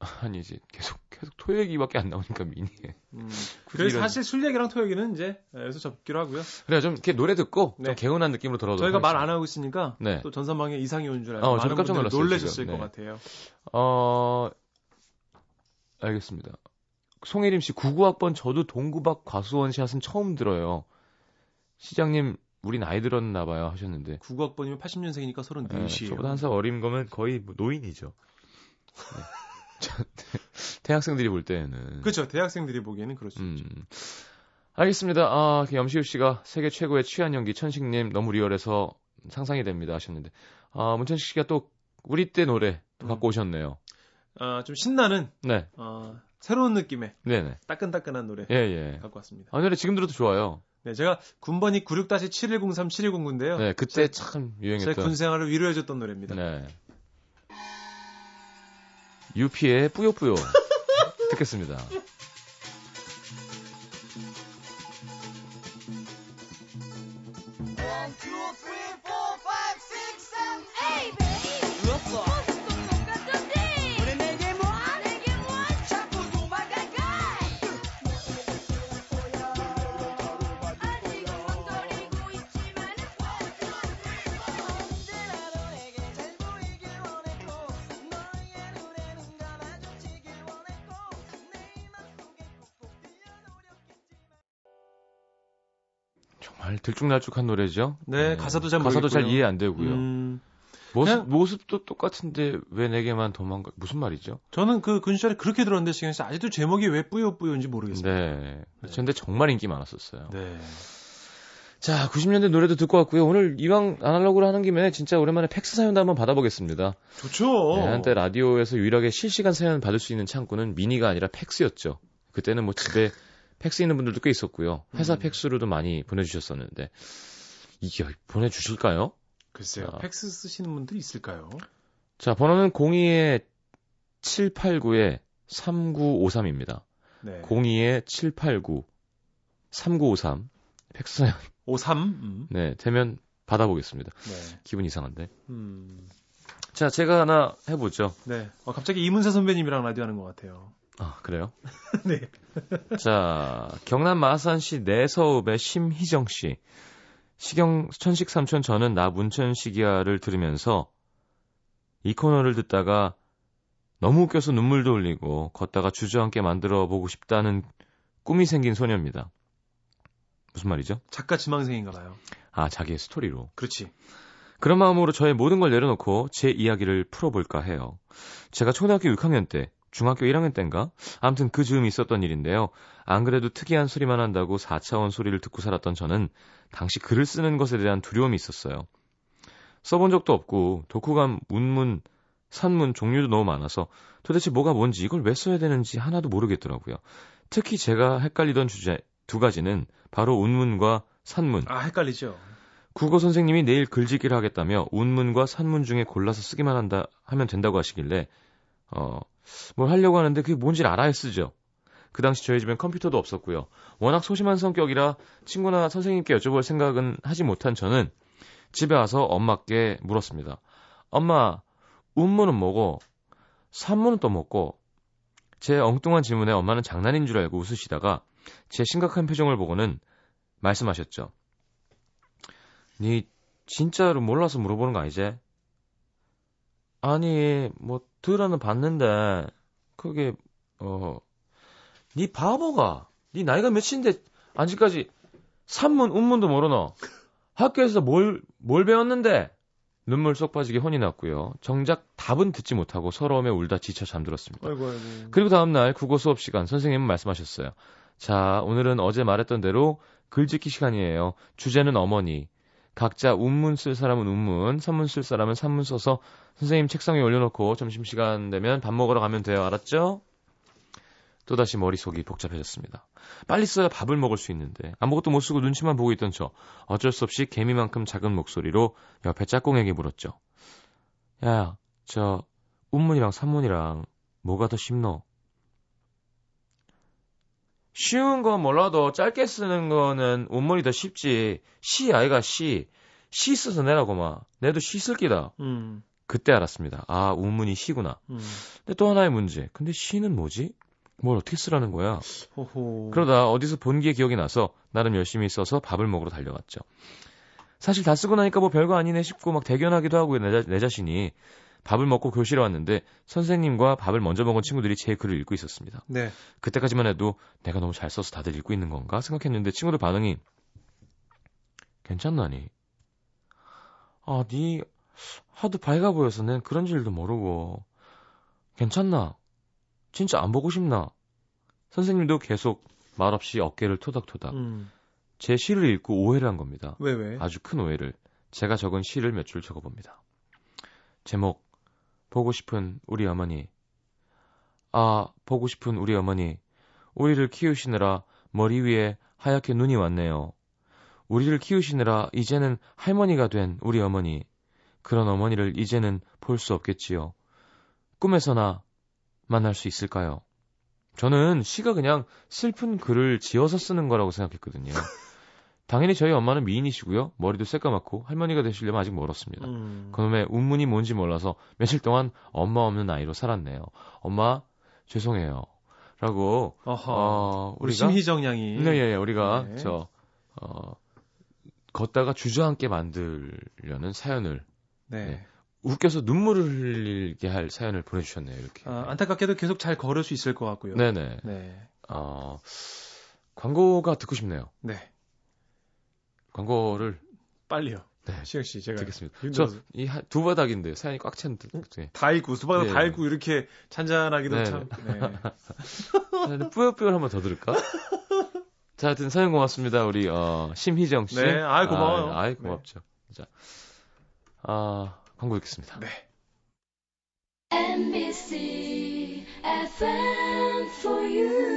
Speaker 1: 아니지. 계속, 계속 토 얘기밖에 안 나오니까 미니에.
Speaker 2: 음. 그래서
Speaker 1: 이런-
Speaker 2: 사실 술 얘기랑 토 얘기는 이제 여기서 접기로 하고요.
Speaker 1: 그래, 좀 이렇게 노래 듣고,
Speaker 2: 네.
Speaker 1: 좀 개운한 느낌으로 돌아오도록
Speaker 2: 저희가 말 안. 하고 있으니까
Speaker 1: 네.
Speaker 2: 또 전산방에 이상이 온 줄 알고
Speaker 1: 어, 저도 깜짝 놀랐어요,
Speaker 2: 놀라셨을
Speaker 1: 지금.
Speaker 2: 것
Speaker 1: 네.
Speaker 2: 같아요.
Speaker 1: 어, 알겠습니다. 송혜림 씨, 99학번 저도 동구박 과수원 샷은 처음 들어요. 시장님, 우리 나이 들었나 봐요 하셨는데.
Speaker 2: 9학번이면 80년생이니까
Speaker 1: 예,
Speaker 2: 34이에요.
Speaker 1: 저보다 한 살 어린 거면 거의 뭐 노인이죠. 네. 저, 대학생들이 볼 때는.
Speaker 2: 그렇죠. 대학생들이 보기에는 그럴 수
Speaker 1: 음.
Speaker 2: 있죠.
Speaker 1: 알겠습니다. 아, 그 염시우 씨가 세계 최고의 취한 연기 천식님 너무 리얼해서 상상이 됩니다 하셨는데. 아, 문천식 씨가 또 우리 때 노래 또
Speaker 2: 음.
Speaker 1: 갖고 오셨네요.
Speaker 2: 아, 좀 신나는
Speaker 1: 네.
Speaker 2: 어, 새로운 느낌의
Speaker 1: 네네.
Speaker 2: 따끈따끈한 노래
Speaker 1: 예, 예.
Speaker 2: 갖고 왔습니다.
Speaker 1: 아, 노래 지금 들어도 좋아요.
Speaker 2: 네, 제가 군번이 96-7103 7109인데요.
Speaker 1: 네, 그때
Speaker 2: 참제
Speaker 1: 유행했던.
Speaker 2: 군 생활을 위로해줬던 노래입니다.
Speaker 1: 네. 유피의 뿌요뿌요 듣겠습니다. 들쭉날쭉한 노래죠.
Speaker 2: 네, 가사도 잘
Speaker 1: 가사도 잘
Speaker 2: 모르겠고요.
Speaker 1: 이해 안 되고요.
Speaker 2: 음,
Speaker 1: 모습, 모습도 똑같은데 왜 내게만 도망가? 무슨 말이죠?
Speaker 2: 저는 그 군시절에 그렇게 들었는데 지금 아직도 제목이 왜 뿌요뿌요인지 모르겠어요.
Speaker 1: 네. 근데 정말 인기 많았었어요.
Speaker 2: 네.
Speaker 1: 자, 90년대 노래도 듣고 왔고요. 오늘 이왕 아날로그로 하는 김에 진짜 오랜만에 팩스 사연도 한번 받아보겠습니다.
Speaker 2: 좋죠.
Speaker 1: 네, 한때 라디오에서 유일하게 실시간 사연 받을 수 있는 창구는 미니가 아니라 팩스였죠. 그때는 뭐 집에 팩스 있는 분들도 꽤 있었고요. 회사
Speaker 2: 음.
Speaker 1: 팩스로도 많이 보내주셨었는데 이게 보내주실까요?
Speaker 2: 글쎄요.
Speaker 1: 자.
Speaker 2: 팩스 쓰시는 분들이 있을까요?
Speaker 1: 자, 번호는 02에 789에 3953입니다.
Speaker 2: 네.
Speaker 1: 02에 789 3953 팩스 사연
Speaker 2: 53. 음.
Speaker 1: 네 되면 받아보겠습니다.
Speaker 2: 네.
Speaker 1: 기분 이상한데.
Speaker 2: 음.
Speaker 1: 자, 제가 하나 해보죠.
Speaker 2: 네. 어, 갑자기 이문세 선배님이랑 라디오 하는 것 같아요.
Speaker 1: 아, 그래요?
Speaker 2: 네.
Speaker 1: 자, 경남 마산시 내서읍의 심희정 씨. 시경 천식 삼촌 저는 나 문천식이야를 들으면서 이 코너를 듣다가 너무 웃겨서 눈물도 흘리고 걷다가 주저앉게 만들어 보고 싶다는 꿈이 생긴 소녀입니다. 무슨 말이죠?
Speaker 2: 작가 지망생인가 봐요.
Speaker 1: 아, 자기의 스토리로.
Speaker 2: 그렇지.
Speaker 1: 그런 마음으로 저의 모든 걸 내려놓고 제 이야기를 풀어볼까 해요. 제가 초등학교 6학년 때, 중학교 1학년 때인가? 아무튼 그 즈음이 있었던 일인데요. 안 그래도 특이한 소리만 한다고 4차원 소리를 듣고 살았던 저는 당시 글을 쓰는 것에 대한 두려움이 있었어요. 써본 적도 없고 독후감, 문문, 산문 종류도 너무 많아서 도대체 뭐가 뭔지 이걸 왜 써야 되는지 하나도 모르겠더라고요. 특히 제가 헷갈리던 주제 두 가지는 바로 운문과 산문.
Speaker 2: 아, 헷갈리죠.
Speaker 1: 국어 선생님이 내일 글짓기를 하겠다며 운문과 산문 중에 골라서 쓰기만 한다 하면 된다고 하시길래 어, 뭘 하려고 하는데 그게 뭔지를 알아야 쓰죠. 그 당시 저희 집엔 컴퓨터도 없었고요. 워낙 소심한 성격이라 친구나 선생님께 여쭤볼 생각은 하지 못한 저는 집에 와서 엄마께 물었습니다. 엄마, 운문은 뭐고 산문은 또 뭐고 제 엉뚱한 질문에 엄마는 장난인 줄 알고 웃으시다가 제 심각한 표정을 보고는 말씀하셨죠. 니 진짜로 몰라서 물어보는 거 아니지? 아니, 뭐 들어는 봤는데 그게 어, 니 바보가 니 나이가 몇인데 아직까지 산문 운문도 모르노? 학교에서 뭘뭘 배웠는데? 눈물 쏙 빠지게 혼이 났고요. 정작 답은 듣지 못하고 서러움에 울다 지쳐 잠들었습니다.
Speaker 2: 아이고 아이고.
Speaker 1: 그리고 다음날 국어 수업 시간 선생님은 말씀하셨어요. 자, 오늘은 어제 말했던 대로 글짓기 시간이에요. 주제는 어머니. 각자 운문 쓸 사람은 운문, 산문 쓸 사람은 산문 써서 선생님 책상에 올려놓고 점심시간 되면 밥 먹으러 가면 돼요. 알았죠? 또다시 머릿속이 복잡해졌습니다. 빨리 써야 밥을 먹을 수 있는데 아무것도 못 쓰고 눈치만 보고 있던 저 어쩔 수 없이 개미만큼 작은 목소리로 옆에 짝꿍에게 물었죠. 야, 저 운문이랑 산문이랑 뭐가 더 쉽노? 쉬운 건 몰라도 짧게 쓰는 거는 운문이 더 쉽지. 시 아이가 시. 시 써서 내라고 마. 내도 시 쓸 기다.
Speaker 2: 음.
Speaker 1: 그때 알았습니다. 아, 운문이 시구나.
Speaker 2: 음.
Speaker 1: 근데 또 하나의 문제. 근데 시는 뭐지? 뭘 어떻게 쓰라는 거야?
Speaker 2: 호호.
Speaker 1: 그러다 어디서 본 게 기억이 나서 나름 열심히 써서 밥을 먹으러 달려갔죠. 사실 다 쓰고 나니까 뭐 별거 아니네 싶고 막 대견하기도 하고 내, 자, 내 자신이 밥을 먹고 교실에 왔는데 선생님과 밥을 먼저 먹은 친구들이 제 글을 읽고 있었습니다.
Speaker 2: 네.
Speaker 1: 그때까지만 해도 내가 너무 잘 써서 다들 읽고 있는 건가 생각했는데 친구들 반응이 괜찮나니? 아, 니 하도 밝아 보여서 난 그런 줄도 모르고 괜찮나? 진짜 안 보고 싶나? 선생님도 계속 말없이 어깨를 토닥토닥
Speaker 2: 음.
Speaker 1: 제 시를 읽고 오해를 한 겁니다.
Speaker 2: 왜 왜?
Speaker 1: 아주 큰 오해를 제가 적은 시를 몇 줄 적어봅니다. 제목 보고 싶은 우리 어머니 아 보고 싶은 우리 어머니 우리를 키우시느라 머리 위에 하얗게 눈이 왔네요. 우리를 키우시느라 이제는 할머니가 된 우리 어머니 그런 어머니를 이제는 볼 수 없겠지요. 꿈에서나 만날 수 있을까요? 저는 시가 그냥 슬픈 글을 지어서 쓰는 거라고 생각했거든요. 당연히 저희 엄마는 미인이시고요. 머리도 새까맣고 할머니가 되시려면 아직 멀었습니다.
Speaker 2: 음.
Speaker 1: 그놈의 운문이 뭔지 몰라서 며칠 동안 엄마 없는 아이로 살았네요. 엄마 죄송해요. 라고
Speaker 2: 어허.
Speaker 1: 어,
Speaker 2: 우리 심희정 양이.
Speaker 1: 네, 예, 예, 우리가
Speaker 2: 네.
Speaker 1: 저 어, 걷다가 주저앉게 만들려는 사연을
Speaker 2: 네.
Speaker 1: 네. 웃겨서 눈물을 흘리게 할 사연을 보내주셨네요. 이렇게.
Speaker 2: 아, 안타깝게도 계속 잘 걸을 수 있을 것 같고요.
Speaker 1: 네네.
Speaker 2: 네.
Speaker 1: 어, 광고가 듣고 싶네요.
Speaker 2: 네.
Speaker 1: 광고를
Speaker 2: 빨리요.
Speaker 1: 네,
Speaker 2: 시영 씨, 제가
Speaker 1: 듣겠습니다.
Speaker 2: 힘들어서.
Speaker 1: 저이두 바닥인데 사연이 꽉 찬 듯. 네.
Speaker 2: 다 읽고 수박을
Speaker 1: 네.
Speaker 2: 다 읽고 이렇게 찬찬하기도
Speaker 1: 네.
Speaker 2: 참. 네.
Speaker 1: 사연을 뿌요뿌요 한번 더 들을까? 자, 하여튼 사연 고맙습니다. 우리 어, 심희정 씨.
Speaker 2: 네, 아이, 고마워요.
Speaker 1: 아, 아이
Speaker 2: 네.
Speaker 1: 고맙죠. 자, 아 광고 읽겠습니다.
Speaker 2: 네.
Speaker 3: NBC FM for you.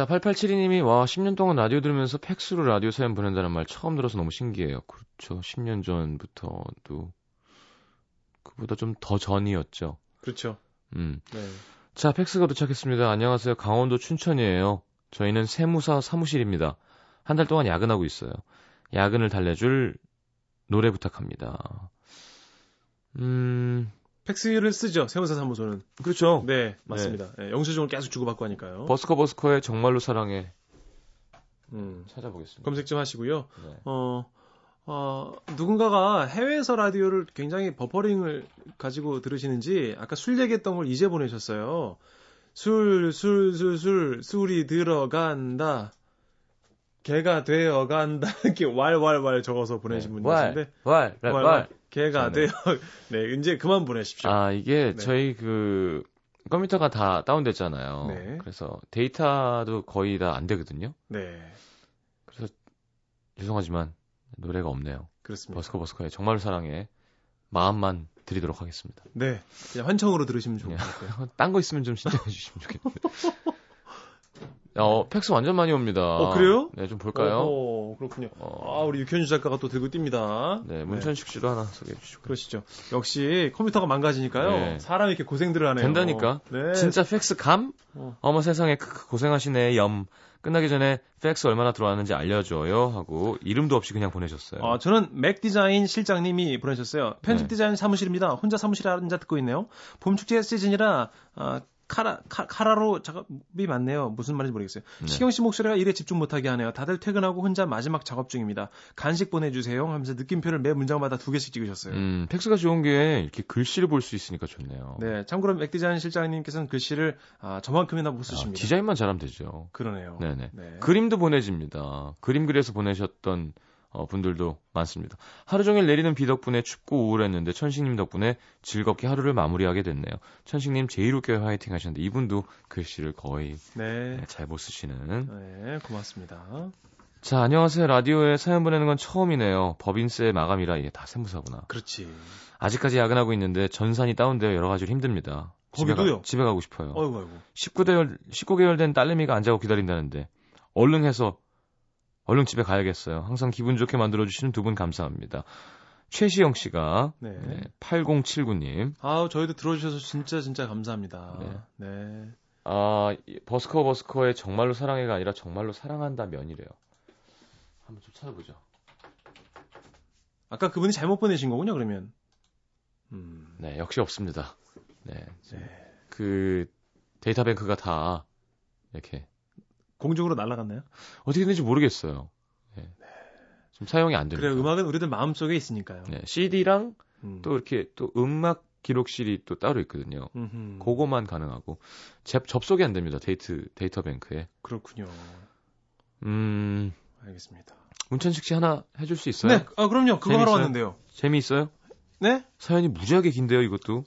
Speaker 1: 자, 8872님이 와 10년 동안 라디오 들으면서 팩스로 라디오 사연 보낸다는 말 처음 들어서 너무 신기해요. 그렇죠. 10년 전부터도 그보다 좀 더 전이었죠.
Speaker 2: 그렇죠.
Speaker 1: 음.
Speaker 2: 네.
Speaker 1: 자, 팩스가 도착했습니다. 안녕하세요. 강원도 춘천이에요. 저희는 세무사 사무실입니다. 한 달 동안 야근하고 있어요. 야근을 달래줄 노래 부탁합니다. 음,
Speaker 2: 팩스를 쓰죠. 세무사 사무소는.
Speaker 1: 그렇죠.
Speaker 2: 네, 맞습니다. 네, 영수증을 계속 주고받고 하니까요.
Speaker 1: 버스커 버스커의 정말로 사랑해
Speaker 2: 음.
Speaker 1: 찾아보겠습니다.
Speaker 2: 검색 좀 하시고요.
Speaker 1: 네.
Speaker 2: 어, 어, 누군가가 해외에서 라디오를 굉장히 버퍼링을 가지고 들으시는지 아까 술 얘기했던 걸 이제 보내셨어요. 술, 술, 술, 술, 술이 들어간다. 개가 되어 간다. 이렇게 왈왈왈 적어서 보내신 분이
Speaker 1: 왈,
Speaker 2: 계신데.
Speaker 1: 왈, 왈, 왈.
Speaker 2: 개가
Speaker 1: 네.
Speaker 2: 되어. 네, 이제 그만 보내십시오.
Speaker 1: 아, 이게
Speaker 2: 네.
Speaker 1: 저희 그 컴퓨터가 다 다운됐잖아요.
Speaker 2: 네.
Speaker 1: 그래서 데이터도 거의 다 안 되거든요.
Speaker 2: 네,
Speaker 1: 그래서 죄송하지만 노래가 없네요.
Speaker 2: 그렇습니다.
Speaker 1: 버스커 버스커의 정말로 사랑해 마음만 드리도록 하겠습니다.
Speaker 2: 네, 그냥 환청으로 들으시면
Speaker 1: 네.
Speaker 2: 좋을 것 같아요.
Speaker 1: 딴 거 있으면 좀 신청해 주시면 좋겠는데. 어, 팩스 완전 많이 옵니다.
Speaker 2: 어, 그래요?
Speaker 1: 네, 좀 볼까요?
Speaker 2: 어, 그렇군요.
Speaker 1: 어,
Speaker 2: 아, 우리 유현주 작가가 또 들고 뜁니다.
Speaker 1: 네, 문천식 씨도 하나 소개해 주시고.
Speaker 2: 그러시죠. 역시 컴퓨터가 망가지니까요.
Speaker 1: 네.
Speaker 2: 사람이 이렇게 고생들을 하네요.
Speaker 1: 된다니까.
Speaker 2: 네.
Speaker 1: 진짜 팩스 감?
Speaker 2: 어.
Speaker 1: 어머 세상에 고생하시네 염 끝나기 전에 팩스 얼마나 들어왔는지 알려줘요 하고 이름도 없이 그냥 보내셨어요.
Speaker 2: 어, 저는 맥 디자인 실장님이 보내셨어요. 편집
Speaker 1: 네.
Speaker 2: 디자인 사무실입니다. 혼자 사무실에 앉아 듣고 있네요. 봄 축제 시즌이라 아, 카라 카, 카라로 작업이 많네요. 무슨 말인지 모르겠어요.
Speaker 1: 네.
Speaker 2: 시경 씨 목소리가 일에 집중 못하게 하네요. 다들 퇴근하고 혼자 마지막 작업 중입니다. 간식 보내주세요. 하면서 느낌표를 매 문장마다 두 개씩 찍으셨어요.
Speaker 1: 음, 팩스가 좋은 게 이렇게 글씨를 볼 수 있으니까 좋네요.
Speaker 2: 네, 참고로 맥 디자인 실장님께서는 글씨를 아, 저만큼이나 못
Speaker 1: 아,
Speaker 2: 쓰십니다.
Speaker 1: 디자인만 잘하면 되죠.
Speaker 2: 그러네요.
Speaker 1: 네네.
Speaker 2: 네.
Speaker 1: 그림도 보내집니다. 그림 그려서 보내셨던 어, 분들도 많습니다. 하루 종일 내리는 비 덕분에 춥고 우울했는데 천식님 덕분에 즐겁게 하루를 마무리하게 됐네요. 천식님 제일 웃겨요 화이팅 하셨는데 이분도 글씨를 거의
Speaker 2: 네.
Speaker 1: 잘못 쓰시는.
Speaker 2: 네, 고맙습니다.
Speaker 1: 자 안녕하세요. 라디오에 사연 보내는 건 처음이네요. 법인세 마감이라 이게 다 세무사구나.
Speaker 2: 그렇지.
Speaker 1: 아직까지 야근하고 있는데 전산이 다운되어 여러 가지로 힘듭니다. 집에, 가? 집에 가고 싶어요.
Speaker 2: 어이구, 어이구.
Speaker 1: 19개월, 19개월 된 딸내미가 안 자고 기다린다는데 얼른 해서 얼른 집에 가야겠어요. 항상 기분 좋게 만들어주시는 두 분 감사합니다. 최시영 씨가
Speaker 2: 네.
Speaker 1: 네, 8079님
Speaker 2: 아우, 저희도 들어주셔서 진짜 진짜 감사합니다.
Speaker 1: 네.
Speaker 2: 네.
Speaker 1: 아이 버스커 버스커의 정말로 사랑해가 아니라 정말로 사랑한다 면이래요. 한번 좀 찾아보죠.
Speaker 2: 아까 그분이 잘못 보내신 거군요, 그러면. 음.
Speaker 1: 네 역시 없습니다. 네,
Speaker 2: 네.
Speaker 1: 그 데이터뱅크가 다 이렇게
Speaker 2: 공중으로 날아갔나요?
Speaker 1: 어떻게 되는지 모르겠어요. 네. 좀 사용이 안 됩니다.
Speaker 2: 그래, 음악은 우리들 마음속에 있으니까요.
Speaker 1: 네, CD랑
Speaker 2: 음.
Speaker 1: 또 이렇게 또 음악 기록실이 또 따로 있거든요.
Speaker 2: 음흠.
Speaker 1: 그거만 가능하고 접, 접속이 안 됩니다. 데이트 데이터뱅크에.
Speaker 2: 그렇군요.
Speaker 1: 음,
Speaker 2: 알겠습니다.
Speaker 1: 문천식 씨 하나 해줄 수 있어요?
Speaker 2: 네, 아, 그럼요. 그거 하러
Speaker 1: 재밌어요?
Speaker 2: 왔는데요.
Speaker 1: 재미있어요?
Speaker 2: 네?
Speaker 1: 사연이 무지하게 긴데요, 이것도.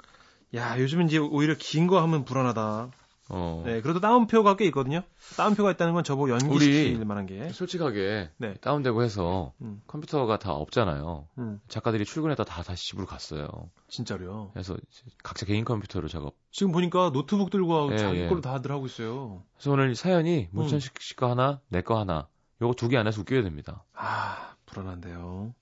Speaker 2: 야, 요즘은 이제 오히려 긴 거 하면 불안하다.
Speaker 1: 어.
Speaker 2: 네, 그래도 다운표가 꽤 있거든요. 다운표가 있다는 건 저보고 연기시킬 만한 게.
Speaker 1: 솔직하게
Speaker 2: 네.
Speaker 1: 다운되고 해서
Speaker 2: 음.
Speaker 1: 컴퓨터가 다 없잖아요.
Speaker 2: 음,
Speaker 1: 작가들이 출근했다 다 다시 집으로 갔어요.
Speaker 2: 진짜로요.
Speaker 1: 그래서 각자 개인 컴퓨터로 작업.
Speaker 2: 지금 보니까 노트북 들고
Speaker 1: 예,
Speaker 2: 자기
Speaker 1: 예.
Speaker 2: 걸로 다들 하고 있어요.
Speaker 1: 그래서 오늘 사연이
Speaker 2: 음.
Speaker 1: 문천식 씨 거 하나, 내 거 하나. 요거 두 개 안에서 웃겨야 됩니다.
Speaker 2: 아, 불안한데요.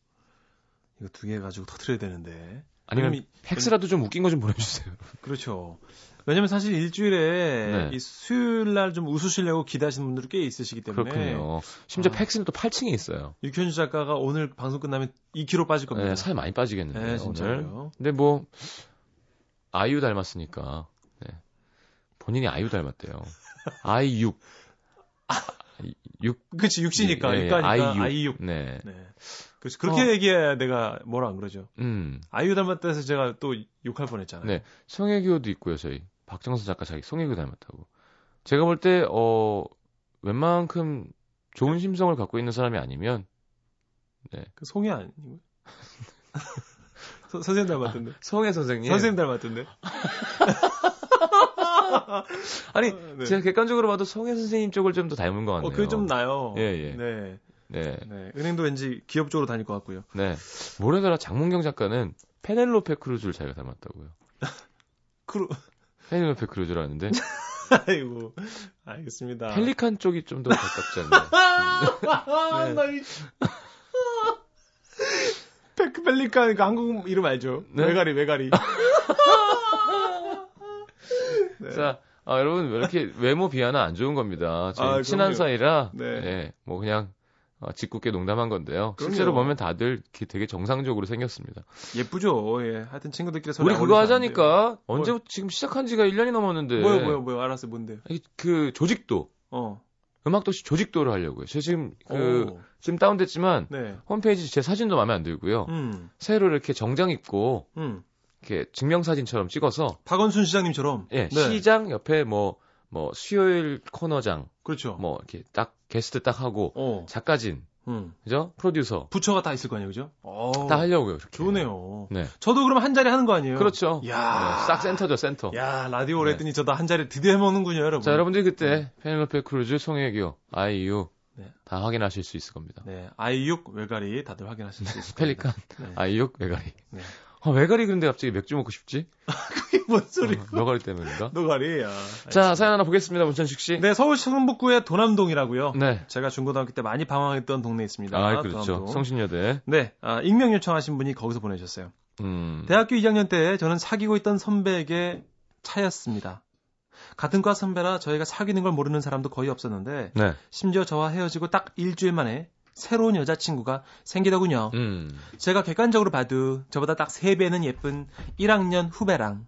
Speaker 2: 이거 두 개 가지고 터트려야 되는데.
Speaker 1: 아니면 팩스라도 좀 웃긴 거 좀 보내주세요.
Speaker 2: 그렇죠. 왜냐면 사실 일주일에
Speaker 1: 네.
Speaker 2: 이 수요일 날 좀 웃으시려고 기대하시는 분들이 꽤 있으시기 때문에
Speaker 1: 그렇군요. 심지어
Speaker 2: 아.
Speaker 1: 팩스는 또 8층에 있어요.
Speaker 2: 육현주 작가가 오늘 방송 끝나면 2kg 빠질 겁니다.
Speaker 1: 네, 살 많이 빠지겠는데요.
Speaker 2: 네. 진짜요.
Speaker 1: 근데 뭐 아이유 닮았으니까 네. 본인이 아이유 닮았대요. 아이육. 육.
Speaker 2: 그렇지 육시니까
Speaker 1: 예, 예,
Speaker 2: 육가니까
Speaker 1: 아이육.
Speaker 2: 아이육.
Speaker 1: 네.
Speaker 2: 네. 그렇지 그렇게
Speaker 1: 어.
Speaker 2: 얘기해야 내가 뭐라 안 그러죠.
Speaker 1: 음.
Speaker 2: 아이유 닮았다 해서 제가 또 욕할 뻔했잖아요.
Speaker 1: 네. 송혜교도 있고요, 저희. 박정선 작가 자기 송혜교 닮았다고. 제가 볼 때, 어, 웬만큼 좋은 심성을 갖고 있는 사람이 아니면,
Speaker 2: 그 송이 아니고. 서- 선생님 닮았던데.
Speaker 1: 송혜 선생님.
Speaker 2: 선생님 닮았던데.
Speaker 1: 아니,
Speaker 2: 네.
Speaker 1: 제가 객관적으로 봐도 송해 선생님 쪽을 좀 더 닮은 것
Speaker 2: 어,
Speaker 1: 같네요.
Speaker 2: 그게 좀 나요.
Speaker 1: 예, 예.
Speaker 2: 네.
Speaker 1: 네.
Speaker 2: 네. 은행도 왠지 기업 쪽으로 다닐 것 같고요.
Speaker 1: 네. 뭐래더라, 장문경 작가는 페넬로페 크루즈를 자기가 닮았다고요.
Speaker 2: 크루.
Speaker 1: 페넬로페 크루즈라는데,
Speaker 2: 아이고. 알겠습니다.
Speaker 1: 펠리칸 쪽이 좀 더 가깝지 않나요?
Speaker 2: 아,
Speaker 1: 네.
Speaker 2: 나 이. 페크 펠리칸 그 한국 이름 알죠?
Speaker 1: 네.
Speaker 2: 왜가리 왜가리. 네.
Speaker 1: 자, 아, 여러분, 왜 이렇게 외모 비하는 안 좋은 겁니다. 저희
Speaker 2: 아,
Speaker 1: 친한. 사이라,
Speaker 2: 네.
Speaker 1: 예, 뭐 그냥, 어, 짓궂게 농담한 건데요.
Speaker 2: 그럼요.
Speaker 1: 실제로 보면 다들 되게 정상적으로 생겼습니다.
Speaker 2: 예쁘죠. 예. 하여튼 친구들끼리 서로
Speaker 1: 우리 그거 하자니까, 언제, 지금 시작한 지가 1년이 넘었는데.
Speaker 2: 뭐요, 뭐요. 알았어요. 뭔데요?
Speaker 1: 이- 그, 조직도.
Speaker 2: 어.
Speaker 1: 음악도시 조직도를 하려고요. 제가 지금, 그,
Speaker 2: 오.
Speaker 1: 지금 다운됐지만,
Speaker 2: 네.
Speaker 1: 홈페이지 제 사진도 마음에 안 들고요.
Speaker 2: 음.
Speaker 1: 새로 이렇게 정장 입고,
Speaker 2: 음.
Speaker 1: 이렇게 증명사진처럼 찍어서,
Speaker 2: 박원순 시장님처럼.
Speaker 1: 예,
Speaker 2: 네.
Speaker 1: 시장 옆에 뭐, 뭐, 수요일 코너장,
Speaker 2: 그렇죠.
Speaker 1: 뭐, 이렇게 딱, 게스트 딱 하고,
Speaker 2: 어.
Speaker 1: 작가진,
Speaker 2: 음.
Speaker 1: 그죠? 프로듀서,
Speaker 2: 부처가 다 있을 거 아니에요, 그죠? 어.
Speaker 1: 다 하려고요. 이렇게.
Speaker 2: 좋네요.
Speaker 1: 네.
Speaker 2: 저도 그럼 한 자리 하는 거 아니에요?
Speaker 1: 그렇죠.
Speaker 2: 야.
Speaker 1: 네, 싹 센터죠, 센터.
Speaker 2: 야, 라디오 오래
Speaker 1: 네.
Speaker 2: 했더니 저도 한 자리 드디어 해먹는군요, 여러분.
Speaker 1: 자, 여러분들 그때 페넬로페 크루즈, 송혜교, 아이유
Speaker 2: 네.
Speaker 1: 다 확인하실 수 있을 겁니다.
Speaker 2: 네. 아이육 왜가리 다들 확인하실 수 있을
Speaker 1: 펠리칸,
Speaker 2: 네.
Speaker 1: 아이유, 외가리.
Speaker 2: 네.
Speaker 1: 아, 외가리 그런데 갑자기 맥주 먹고 싶지?
Speaker 2: 그게 뭔 소리?
Speaker 1: 어, 너가리 때문인가?
Speaker 2: 노가리. 야.
Speaker 1: 자, 사연 하나 보겠습니다, 문천식 씨.
Speaker 2: 네, 서울 성북구의 도남동이라고요.
Speaker 1: 네.
Speaker 2: 제가 중고등학교 때 많이 방황했던 동네에 있습니다.
Speaker 1: 아, 그렇죠.
Speaker 2: 도남동.
Speaker 1: 성신여대.
Speaker 2: 네, 아, 익명 요청하신 분이 거기서 보내셨어요.
Speaker 1: 음.
Speaker 2: 대학교 2학년 때 저는 사귀고 있던 선배에게 차였습니다. 같은 과 선배라 저희가 사귀는 걸 모르는 사람도 거의 없었는데
Speaker 1: 네.
Speaker 2: 심지어 저와 헤어지고 딱 일주일 만에 새로운 여자친구가 생기더군요.
Speaker 1: 음.
Speaker 2: 제가 객관적으로 봐도 저보다 딱 3배는 예쁜 1학년 후배랑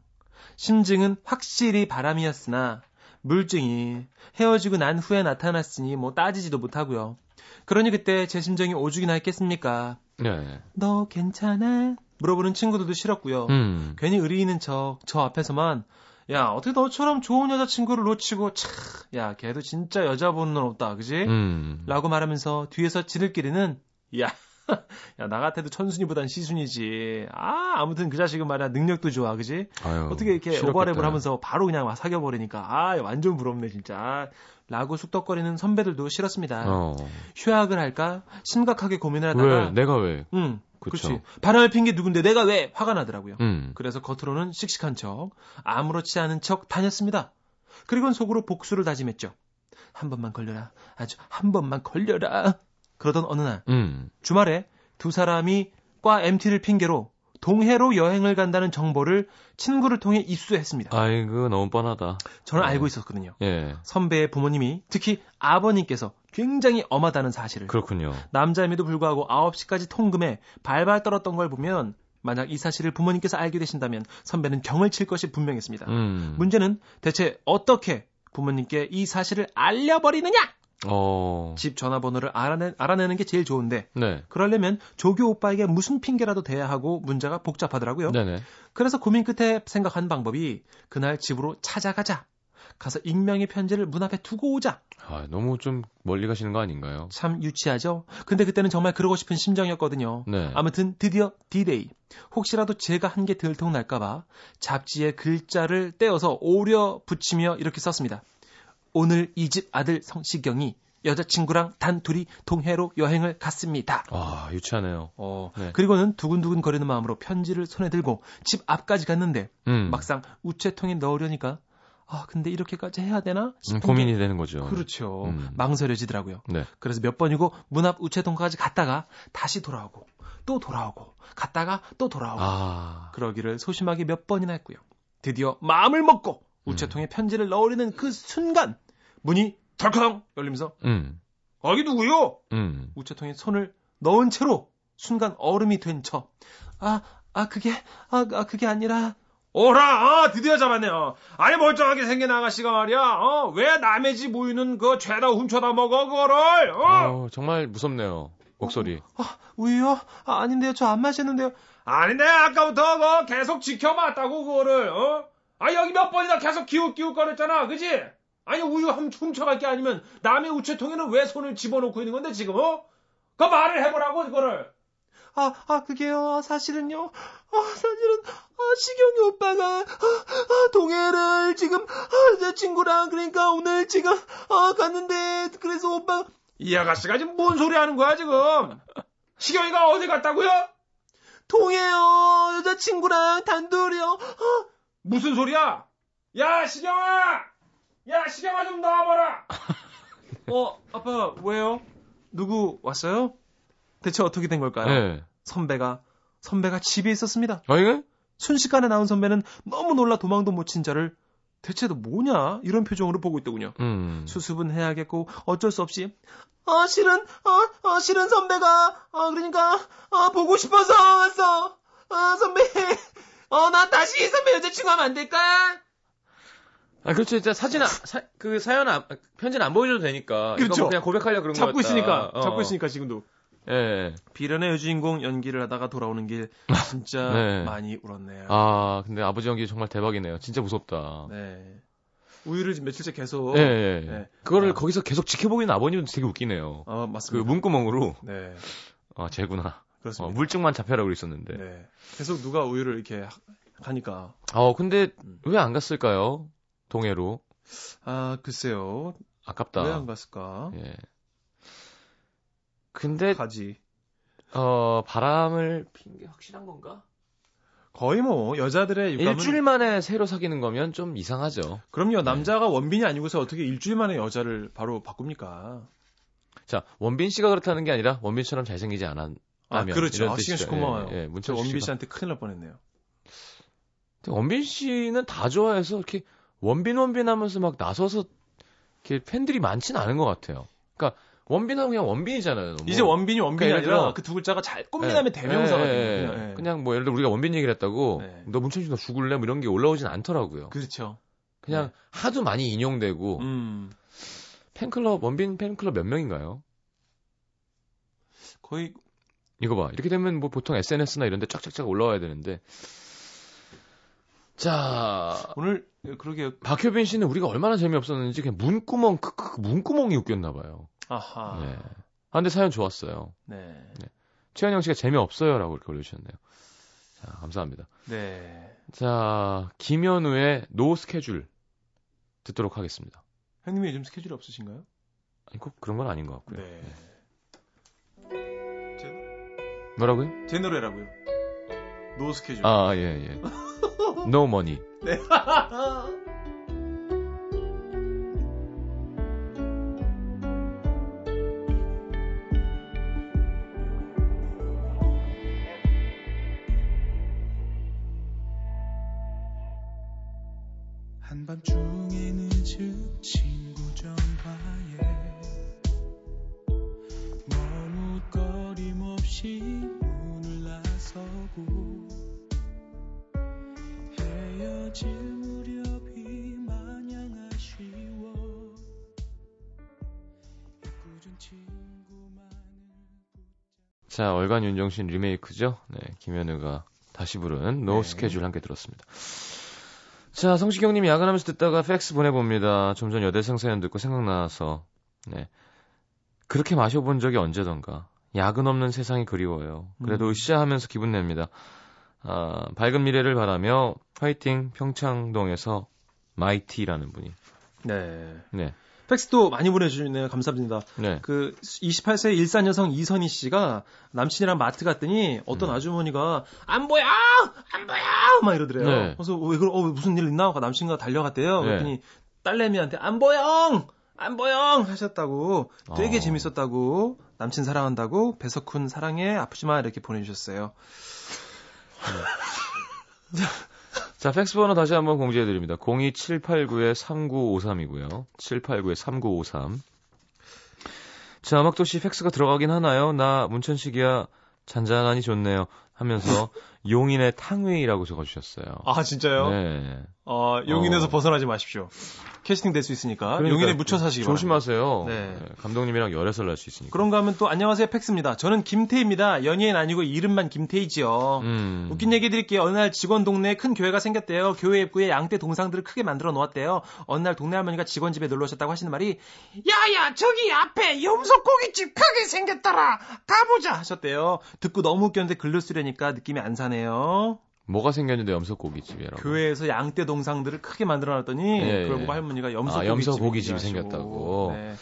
Speaker 2: 심증은 확실히 바람이었으나 물증이 헤어지고 난 후에 나타났으니 뭐 따지지도 못하고요. 그러니 그때 제 심정이 오죽이나 했겠습니까?
Speaker 1: 네.
Speaker 2: 너 괜찮아? 물어보는 친구들도 싫었고요.
Speaker 1: 음.
Speaker 2: 괜히 의리 있는 척 저 앞에서만 야 어떻게 너처럼 좋은 여자친구를 놓치고 차 야 걔도 진짜 여자 보는 놈 없다 그지?
Speaker 1: 음.
Speaker 2: 라고 말하면서 뒤에서 지들끼리는 야, 야, 나 같아도 천순이보단 시순이지. 아, 아무튼 그 자식은 말이야 능력도 좋아, 그지?
Speaker 1: 아유,
Speaker 2: 어떻게 이렇게. 오버랩을 하면서 바로 그냥 막 사겨버리니까 아, 완전 부럽네 진짜. 라고 쑥덕거리는 선배들도 싫었습니다.
Speaker 1: 어.
Speaker 2: 휴학을 할까 심각하게 고민을
Speaker 1: 왜?
Speaker 2: 하다가,
Speaker 1: 내가 왜?
Speaker 2: 응,
Speaker 1: 그쵸.
Speaker 2: 그렇지. 바람을 핀 게 누군데 내가 왜 화가 나더라고요.
Speaker 1: 음.
Speaker 2: 그래서 겉으로는 씩씩한 척, 아무렇지 않은 척 다녔습니다. 그리고는 속으로 복수를 다짐했죠. 한 번만 걸려라. 아주 한 번만 걸려라. 그러던 어느 날,
Speaker 1: 음.
Speaker 2: 주말에 두 사람이 과 MT를 핑계로 동해로 여행을 간다는 정보를 친구를 통해 입수했습니다.
Speaker 1: 아이고, 너무 뻔하다.
Speaker 2: 저는
Speaker 1: 네.
Speaker 2: 알고 있었거든요.
Speaker 1: 예.
Speaker 2: 선배의 부모님이 특히 아버님께서 굉장히 엄하다는 사실을
Speaker 1: 그렇군요.
Speaker 2: 남자임에도 불구하고 9시까지 통금에 발발 떨었던 걸 보면 만약 이 사실을 부모님께서 알게 되신다면 선배는 경을 칠 것이 분명했습니다.
Speaker 1: 음.
Speaker 2: 문제는 대체 어떻게 부모님께 이 사실을 알려버리느냐?
Speaker 1: 어.
Speaker 2: 집 전화번호를 알아내, 알아내는 게 제일 좋은데
Speaker 1: 네.
Speaker 2: 그러려면 조교 오빠에게 무슨 핑계라도 대야 하고 문제가 복잡하더라고요.
Speaker 1: 네네.
Speaker 2: 그래서 고민 끝에 생각한 방법이 그날 집으로 찾아가자. 가서 익명의 편지를 문 앞에 두고 오자.
Speaker 1: 아, 너무 좀 멀리 가시는 거 아닌가요?
Speaker 2: 참 유치하죠? 근데 그때는 정말 그러고 싶은 심정이었거든요.
Speaker 1: 네.
Speaker 2: 아무튼 드디어 D-Day. 혹시라도 제가 한 게 들통 날까봐 잡지에 글자를 떼어서 오려 붙이며 이렇게 썼습니다. 오늘 이 집 아들 성시경이 여자친구랑 단 둘이 동해로 여행을 갔습니다.
Speaker 1: 아, 유치하네요.
Speaker 2: 어,
Speaker 1: 네.
Speaker 2: 그리고는 두근두근 거리는 마음으로 편지를 손에 들고 집 앞까지 갔는데
Speaker 1: 음.
Speaker 2: 막상 우체통에 넣으려니까 아 근데 이렇게까지 해야 되나?
Speaker 1: 음, 고민이
Speaker 2: 게-
Speaker 1: 되는 거죠.
Speaker 2: 그렇죠.
Speaker 1: 음.
Speaker 2: 망설여지더라고요.
Speaker 1: 네.
Speaker 2: 그래서 몇 번이고 문 앞 우체통까지 갔다가 다시 돌아오고 또 돌아오고 갔다가 또 돌아오고
Speaker 1: 아.
Speaker 2: 그러기를 소심하게 몇 번이나 했고요. 드디어 마음을 먹고 우체통에 편지를 넣으려는 그 순간 문이 덜컹 열리면서
Speaker 1: 음.
Speaker 2: 거기 누구요?
Speaker 1: 음.
Speaker 2: 우체통에 손을 넣은 채로 순간 얼음이 된 척. 아, 아 그게 아, 아 그게 아니라 오라, 아, 드디어 잡았네 요. 아니 멀쩡하게 생긴 아가씨가 말이야. 어, 왜 남의 집 우유는 그 죄다 훔쳐다 먹어 그거를? 어?
Speaker 1: 어, 정말 무섭네요. 목소리.
Speaker 2: 아, 우유요? 아, 아닌데요. 저 안 마셨는데요.
Speaker 4: 아닌데 아까부터 뭐 계속 지켜봤다고 그거를 어? 아 여기 몇 번이나 계속 기웃기웃 거렸잖아 그지? 아니 우유 훔- 훔쳐갈 게 아니면 남의 우체통에는 왜 손을 집어넣고 있는 건데 지금 어? 그 말을 해보라고 그거를
Speaker 2: 아, 아, 그게요. 아, 사실은요. 아, 사실은, 아, 시경이 오빠가, 아, 아, 동해를 지금, 아, 여자친구랑, 그러니까 오늘 지금, 아, 갔는데, 그래서 오빠,
Speaker 4: 이 아가씨가 지금 뭔 소리 하는 거야 지금 시경이가 어디 갔다고요?
Speaker 2: 동해요. 여자친구랑 단둘이요. 아,
Speaker 4: 무슨 소리야? 야 시경아 야 시경아 좀 나와봐라
Speaker 2: 어, 아빠, 왜요? 누구 왔어요? 대체 어떻게 된 걸까요?
Speaker 1: 네.
Speaker 2: 선배가, 선배가 집에 있었습니다.
Speaker 1: 아, 이게?
Speaker 2: 순식간에 나온 선배는 너무 놀라 도망도 못친 자를 대체 너 뭐냐? 이런 표정으로 보고 있더군요.
Speaker 1: 음.
Speaker 2: 수습은 해야겠고 어쩔 수 없이 아 실은 어, 어 실은 선배가 어 그러니까 어 보고 싶어서 왔어 아 선배 어 나 다시 선배 여자친구 하면 안 될까?
Speaker 1: 아, 그렇죠. 진짜 사진, 아, 사, 그 사연, 안, 편지는 안 보여줘도 되니까. 이거
Speaker 2: 그렇죠.
Speaker 1: 뭐 그냥 고백하려 그런 거
Speaker 2: 잡고
Speaker 1: 같다.
Speaker 2: 있으니까
Speaker 1: 어.
Speaker 2: 잡고 있으니까 지금도
Speaker 1: 예.
Speaker 2: 비련의 여주인공 연기를 하다가 돌아오는 길 진짜
Speaker 1: 네.
Speaker 2: 많이 울었네요.
Speaker 1: 아, 근데 아버지 연기 정말 대박이네요. 진짜 무섭다.
Speaker 2: 네 우유를 지금 며칠째 계속
Speaker 1: 예, 예.
Speaker 2: 네.
Speaker 1: 그거를
Speaker 2: 아.
Speaker 1: 거기서 계속 지켜보고 있는 아버님도 되게 웃기네요. 어그
Speaker 2: 맞습니다.
Speaker 1: 문구멍으로,
Speaker 2: 네
Speaker 1: 아, 쟤구나. 어,
Speaker 2: 그렇습니다.
Speaker 1: 물증만 잡혀라 그랬었는데.
Speaker 2: 네 계속 누가 우유를 이렇게 하- 하니까
Speaker 1: 어, 근데
Speaker 2: 음.
Speaker 1: 왜안 갔을까요? 동해로.
Speaker 2: 아 글쎄요
Speaker 1: 아깝다.
Speaker 2: 왜 안 갔을까?
Speaker 1: 예. 근데,
Speaker 2: 가지.
Speaker 1: 어, 바람을 핀 게 확실한 건가?
Speaker 2: 거의 뭐 여자들의 육감은
Speaker 1: 일주일 만에 새로 사귀는 거면 좀 이상하죠.
Speaker 2: 그럼요 남자가 원빈이 아니고서 어떻게 일주일 만에 여자를 바로 바꿉니까?
Speaker 1: 자, 원빈 씨가 그렇다는 게 아니라 원빈처럼 잘생기지 않았다면.
Speaker 2: 아 그렇죠. 아, 시경 씨. 고마워요.
Speaker 1: 예, 예,
Speaker 2: 저
Speaker 1: 문철
Speaker 2: 원빈. 씨한테 큰일 날 뻔했네요.
Speaker 1: 원빈 씨는 다 좋아해서 이렇게 원빈 원빈 하면서 막 나서서 이렇게 팬들이 많지는 않은 것 같아요. 그러니까 원빈 하면 그냥 원빈이잖아요. 뭐.
Speaker 2: 이제 원빈이 원빈이
Speaker 1: 그러니까
Speaker 2: 아니라 그 두 글자가 잘 꽃미남의 대명사가
Speaker 1: 예, 예. 예.
Speaker 2: 그냥, 예.
Speaker 1: 그냥 뭐 예를 들어 우리가 원빈 얘기를 했다고
Speaker 2: 네.
Speaker 1: 너 문천식 너 죽을래 뭐 이런 게 올라오진 않더라고요.
Speaker 2: 그렇죠.
Speaker 1: 그냥 하도 많이 인용되고
Speaker 2: 음.
Speaker 1: 팬클럽 원빈 팬클럽 몇 명인가요?
Speaker 2: 거의
Speaker 1: 이거 봐. 이렇게 되면 뭐 보통 SNS나 이런 데 쫙쫙쫙 올라와야 되는데. 자,
Speaker 2: 오늘 그러게
Speaker 1: 박효빈 씨는 우리가 얼마나 재미없었는지 그냥 문구멍, 크크, 문구멍이 웃겼나 봐요.
Speaker 2: 아하.
Speaker 1: 네. 아, 근데 사연 좋았어요.
Speaker 2: 네.
Speaker 1: 최현영 씨가 재미없어요라고 이렇게 올려주셨네요. 자, 감사합니다.
Speaker 2: 네.
Speaker 1: 자, 김연우의 No 스케줄 듣도록 하겠습니다.
Speaker 2: 형님이 요즘 스케줄이 없으신가요?
Speaker 1: 아니, 꼭 그런 건 아닌 것 같고요.
Speaker 2: 네.
Speaker 1: 뭐라고요?
Speaker 2: 제 노래라고요. 노 스케줄.
Speaker 1: 아, 예, 예. Money.
Speaker 2: 네.
Speaker 1: 자, 월간 윤종신 리메이크죠? 네, 김연우가 다시 부른 No
Speaker 2: 네.
Speaker 1: 스케줄 함께 들었습니다. 자, 성시경 님이 야근하면서 듣다가 팩스 보내봅니다. 좀 전 여대생 사연 듣고 생각나서, 네. 그렇게 마셔본 적이 언제던가. 야근 없는 세상이 그리워요. 그래도
Speaker 2: 음.
Speaker 1: 으쌰하면서 기분 냅니다. 아, 밝은 미래를 바라며 화이팅 평창동에서 마이티라는 분이.
Speaker 2: 네.
Speaker 1: 네,
Speaker 2: 팩스도 많이 보내주시네요. 감사합니다.
Speaker 1: 네.
Speaker 2: 그 28세 일산 여성 이선희 씨가 남친이랑 마트 갔더니 어떤
Speaker 1: 음.
Speaker 2: 아주머니가 안 보여 안 보여 막 이러더래요.
Speaker 1: 네.
Speaker 2: 그래서 왜 그러 어, 왜 무슨 일 있나 하고 남친과 달려갔대요.
Speaker 1: 네.
Speaker 2: 그랬더니 딸내미한테 안 보여 안 보여 하셨다고 되게
Speaker 1: 어.
Speaker 2: 재밌었다고 남친 사랑한다고 배석훈 사랑해 아프지마 이렇게 보내주셨어요.
Speaker 1: 자, 팩스 번호 다시 한번 공지해 드립니다. 02789-3953이고요. 789-3953. 자, 음악도시 팩스가 들어가긴 하나요? 나 문천식이야. 잔잔하니 좋네요. 하면서 용인의 탕웨이라고 적어주셨어요.
Speaker 2: 아 진짜요?
Speaker 1: 네.
Speaker 2: 어, 용인에서
Speaker 1: 어.
Speaker 2: 벗어나지 마십시오. 캐스팅 될 수 있으니까
Speaker 1: 그러니까
Speaker 2: 용인에 묻혀 사시기 바랍니다.
Speaker 1: 조심하세요.
Speaker 2: 네.
Speaker 1: 네, 감독님이랑 열애설 날 수 있으니까.
Speaker 2: 그런가 하면 또 안녕하세요 팩스입니다. 저는 김태희입니다. 연예인 아니고 이름만 김태희지요.
Speaker 1: 음.
Speaker 2: 웃긴 얘기 드릴게요. 어느 날 직원 동네에 큰 교회가 생겼대요. 교회 입구에 양떼 동상들을 크게 만들어 놓았대요. 어느 날 동네 할머니가 직원 집에 놀러 오셨다고 하시는 말이 야야 저기 앞에 염소고기집 크게 생겼더라. 가보자 하셨대요. 듣고 너무 웃겼는데 글로 쓰려니까 느낌이 안 사네요.
Speaker 1: 뭐가 생겼는데 염소고기집이라고.
Speaker 2: 교회에서 양떼 동상들을 크게 만들어 놨더니
Speaker 1: 예, 예.
Speaker 2: 보고 할머니가 염소
Speaker 1: 아, 염소고기집이 생겼다고.
Speaker 2: 네.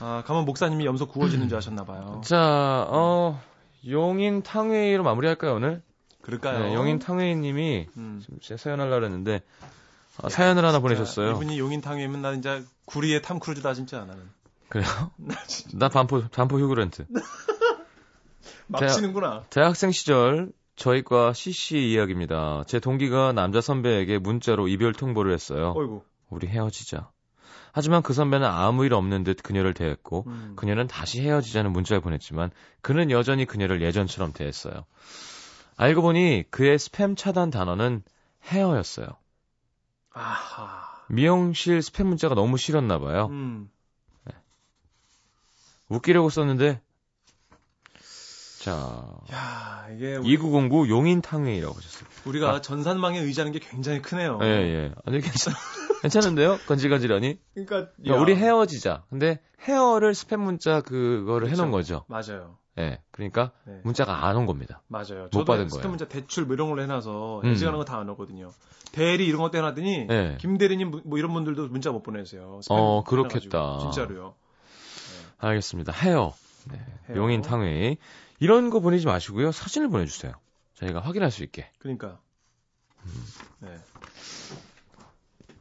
Speaker 2: 아, 가만 목사님이 염소 구워지는 줄 아셨나 봐요.
Speaker 1: 자, 어, 용인 탕웨이로 마무리할까요, 오늘?
Speaker 2: 그럴까요?
Speaker 1: 네, 용인 탕웨이님이
Speaker 2: 음.
Speaker 1: 지금 제가 사연 하려고 했는데 아, 사연을 하나 보내셨어요.
Speaker 2: 이분이 용인 탕웨이면 나 진짜 구리의 탐 크루즈다 진짜 나는.
Speaker 1: 그래요?
Speaker 2: 나
Speaker 1: 나 반포 반포 휴그랜트.
Speaker 2: 막
Speaker 1: 제가-
Speaker 2: 치는구나.
Speaker 1: 대학생 시절 저희과 CC 이야기입니다. 제 동기가 남자 선배에게 문자로 이별 통보를 했어요.
Speaker 2: 어이구.
Speaker 1: 우리 헤어지자. 하지만 그 선배는 아무 일 없는 듯 그녀를 대했고
Speaker 2: 음.
Speaker 1: 그녀는 다시 헤어지자는 문자를 보냈지만 그는 여전히 그녀를 예전처럼 대했어요. 알고 보니 그의 스팸 차단 단어는 헤어였어요.
Speaker 2: 아하.
Speaker 1: 미용실 스팸 문자가 너무 싫었나 봐요.
Speaker 2: 음.
Speaker 1: 웃기려고 썼는데 자
Speaker 2: 야, 이게 우리,
Speaker 1: 2909 용인 탕웨이라고 하셨어요.
Speaker 2: 우리가 전산망에 의지하는 게 굉장히 크네요.
Speaker 1: 예, 예. 아니, 괜찮, 괜찮은데요? 건질건질하니?
Speaker 2: 그러니까
Speaker 1: 그러니까
Speaker 2: 야.
Speaker 1: 우리 헤어지자. 근데 헤어를 스팸 문자 그거를
Speaker 2: 그쵸.
Speaker 1: 해놓은 거죠.
Speaker 2: 맞아요.
Speaker 1: 예. 그러니까
Speaker 2: 네.
Speaker 1: 문자가 안 온 겁니다.
Speaker 2: 맞아요.
Speaker 1: 못
Speaker 2: 저도
Speaker 1: 받은 거예요.
Speaker 2: 문자 대출 뭐 이런 걸로 해놔서
Speaker 1: 음.
Speaker 2: 예지하는 거 다 안 오거든요. 대리 이런 것도 해놨더니
Speaker 1: 예.
Speaker 2: 김 대리님 뭐- 뭐 이런 분들도 문자 못 보내세요.
Speaker 1: 어,
Speaker 2: 해놔가지고.
Speaker 1: 그렇겠다.
Speaker 2: 진짜로요.
Speaker 1: 알겠습니다. 헤어. 네. 용인 탕웨이. 이런 거 보내지 마시고요. 사진을 보내주세요. 저희가 확인할 수 있게.
Speaker 2: 그러니까.
Speaker 1: 음.
Speaker 2: 네.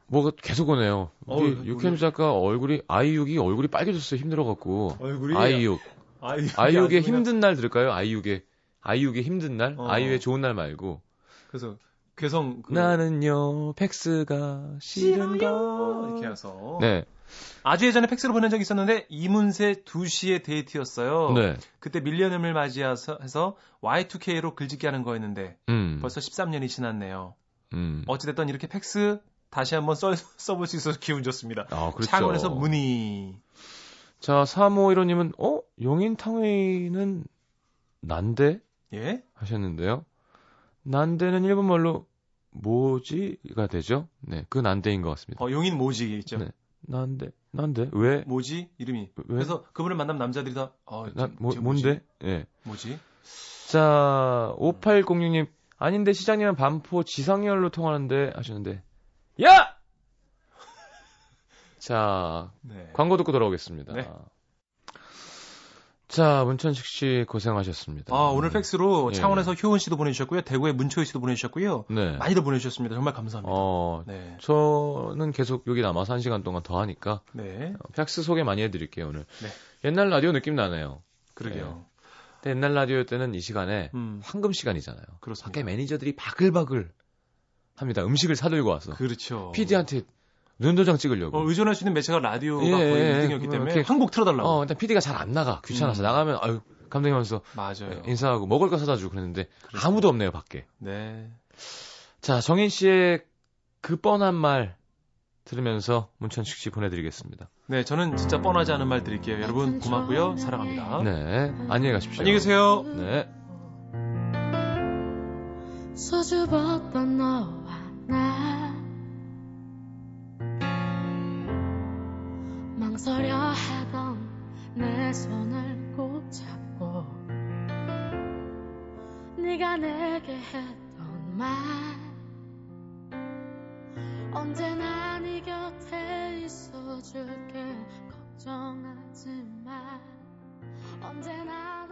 Speaker 1: 뭐가 계속 오네요. 우리
Speaker 2: 어우,
Speaker 1: 육현 작가 얼굴이, 아이육이 얼굴이 빨개졌어요. 힘들어갖고.
Speaker 2: 얼굴이
Speaker 1: 아이육.
Speaker 2: 아이,
Speaker 1: 아이육의 힘든 날 들을까요? 아이육의. 아이육의 힘든 날?
Speaker 2: 어.
Speaker 1: 아이유의 좋은 날 말고.
Speaker 2: 그래서 괴성 그
Speaker 1: 나는요 팩스가 싫은 거
Speaker 2: 이렇게 해서
Speaker 1: 네,
Speaker 2: 아주 예전에 팩스로 보낸 적이 있었는데 이문세 2시의 데이트였어요.
Speaker 1: 네,
Speaker 2: 그때 밀레니엄을 맞이해서 해서 Y2K로 글짓기 하는 거였는데
Speaker 1: 음,
Speaker 2: 벌써 13년이 지났네요.
Speaker 1: 음.
Speaker 2: 어찌됐든 이렇게 팩스 다시 한번 써, 써볼 수 있어서 기분 좋습니다.
Speaker 1: 아, 그렇죠.
Speaker 2: 창원에서 문의.
Speaker 1: 자, 3515님은, 어? 용인탕웨이는 난데?
Speaker 2: 예?
Speaker 1: 하셨는데요. 난데는 일본말로 뭐지가 되죠? 네, 그 난데인 것 같습니다.
Speaker 2: 어, 용인 모지 있죠.
Speaker 1: 네. 난데? 난데? 왜?
Speaker 2: 모지 이름이.
Speaker 1: 왜?
Speaker 2: 그래서 그분을 만나면 남자들이 다 어,
Speaker 1: 난, 뭐,
Speaker 2: 저
Speaker 1: 뭔데? 예.
Speaker 2: 뭐지? 뭐지?
Speaker 1: 자, 5806님, 아닌데 시장님은 반포 지상열로 통하는데 하시는데, 야! 자,
Speaker 2: 네.
Speaker 1: 광고 듣고 돌아오겠습니다.
Speaker 2: 네.
Speaker 1: 자, 문천식 씨 고생하셨습니다.
Speaker 2: 아, 오늘 팩스로
Speaker 1: 예.
Speaker 2: 창원에서 효은 씨도 보내주셨고요. 대구의 문초희 씨도 보내주셨고요.
Speaker 1: 네.
Speaker 2: 많이들 보내주셨습니다. 정말 감사합니다.
Speaker 1: 어,
Speaker 2: 네.
Speaker 1: 저는 계속 여기 남아서 한 시간 동안 더 하니까
Speaker 2: 네.
Speaker 1: 어, 팩스 소개 많이 해드릴게요 오늘.
Speaker 2: 네.
Speaker 1: 옛날 라디오 느낌 나네요.
Speaker 2: 그러게요.
Speaker 1: 근데 옛날 라디오 때는 이 시간에
Speaker 2: 음.
Speaker 1: 황금 시간이잖아요.
Speaker 2: 그렇습니다.
Speaker 1: 밖에 매니저들이 바글바글 합니다. 음식을 사들고 와서
Speaker 2: 그렇죠.
Speaker 1: PD한테 눈도장 찍으려고.
Speaker 2: 어, 의존할 수 있는 매체가 라디오가
Speaker 1: 예,
Speaker 2: 거의
Speaker 1: 예,
Speaker 2: 1등이었기
Speaker 1: 예.
Speaker 2: 때문에
Speaker 1: 이렇게-
Speaker 2: 한곡 틀어달라고.
Speaker 1: 어, 일단 PD가 잘 안 나가 귀찮아서
Speaker 2: 음.
Speaker 1: 나가면 아유 감독님 하면서
Speaker 2: 맞아요.
Speaker 1: 인사하고 먹을 거 사다 주고 그랬는데
Speaker 2: 그렇습니다.
Speaker 1: 아무도 없네요 밖에.
Speaker 2: 네.
Speaker 1: 자 정인 씨의 그 뻔한 말 들으면서 문천식 씨 보내드리겠습니다.
Speaker 2: 네, 저는 진짜 뻔하지 않은 말 드릴게요. 여러분 고맙고요. 사랑합니다.
Speaker 1: 네 안녕히 가십시오.
Speaker 2: 안녕히 계세요.
Speaker 1: 네.
Speaker 3: 수줍었던 너와 나 망설여 하던 내 손을 꼭 잡고 네가 내게 했던 말. 언제나 네 곁에 있어줄게. 걱정하지 마. 언제나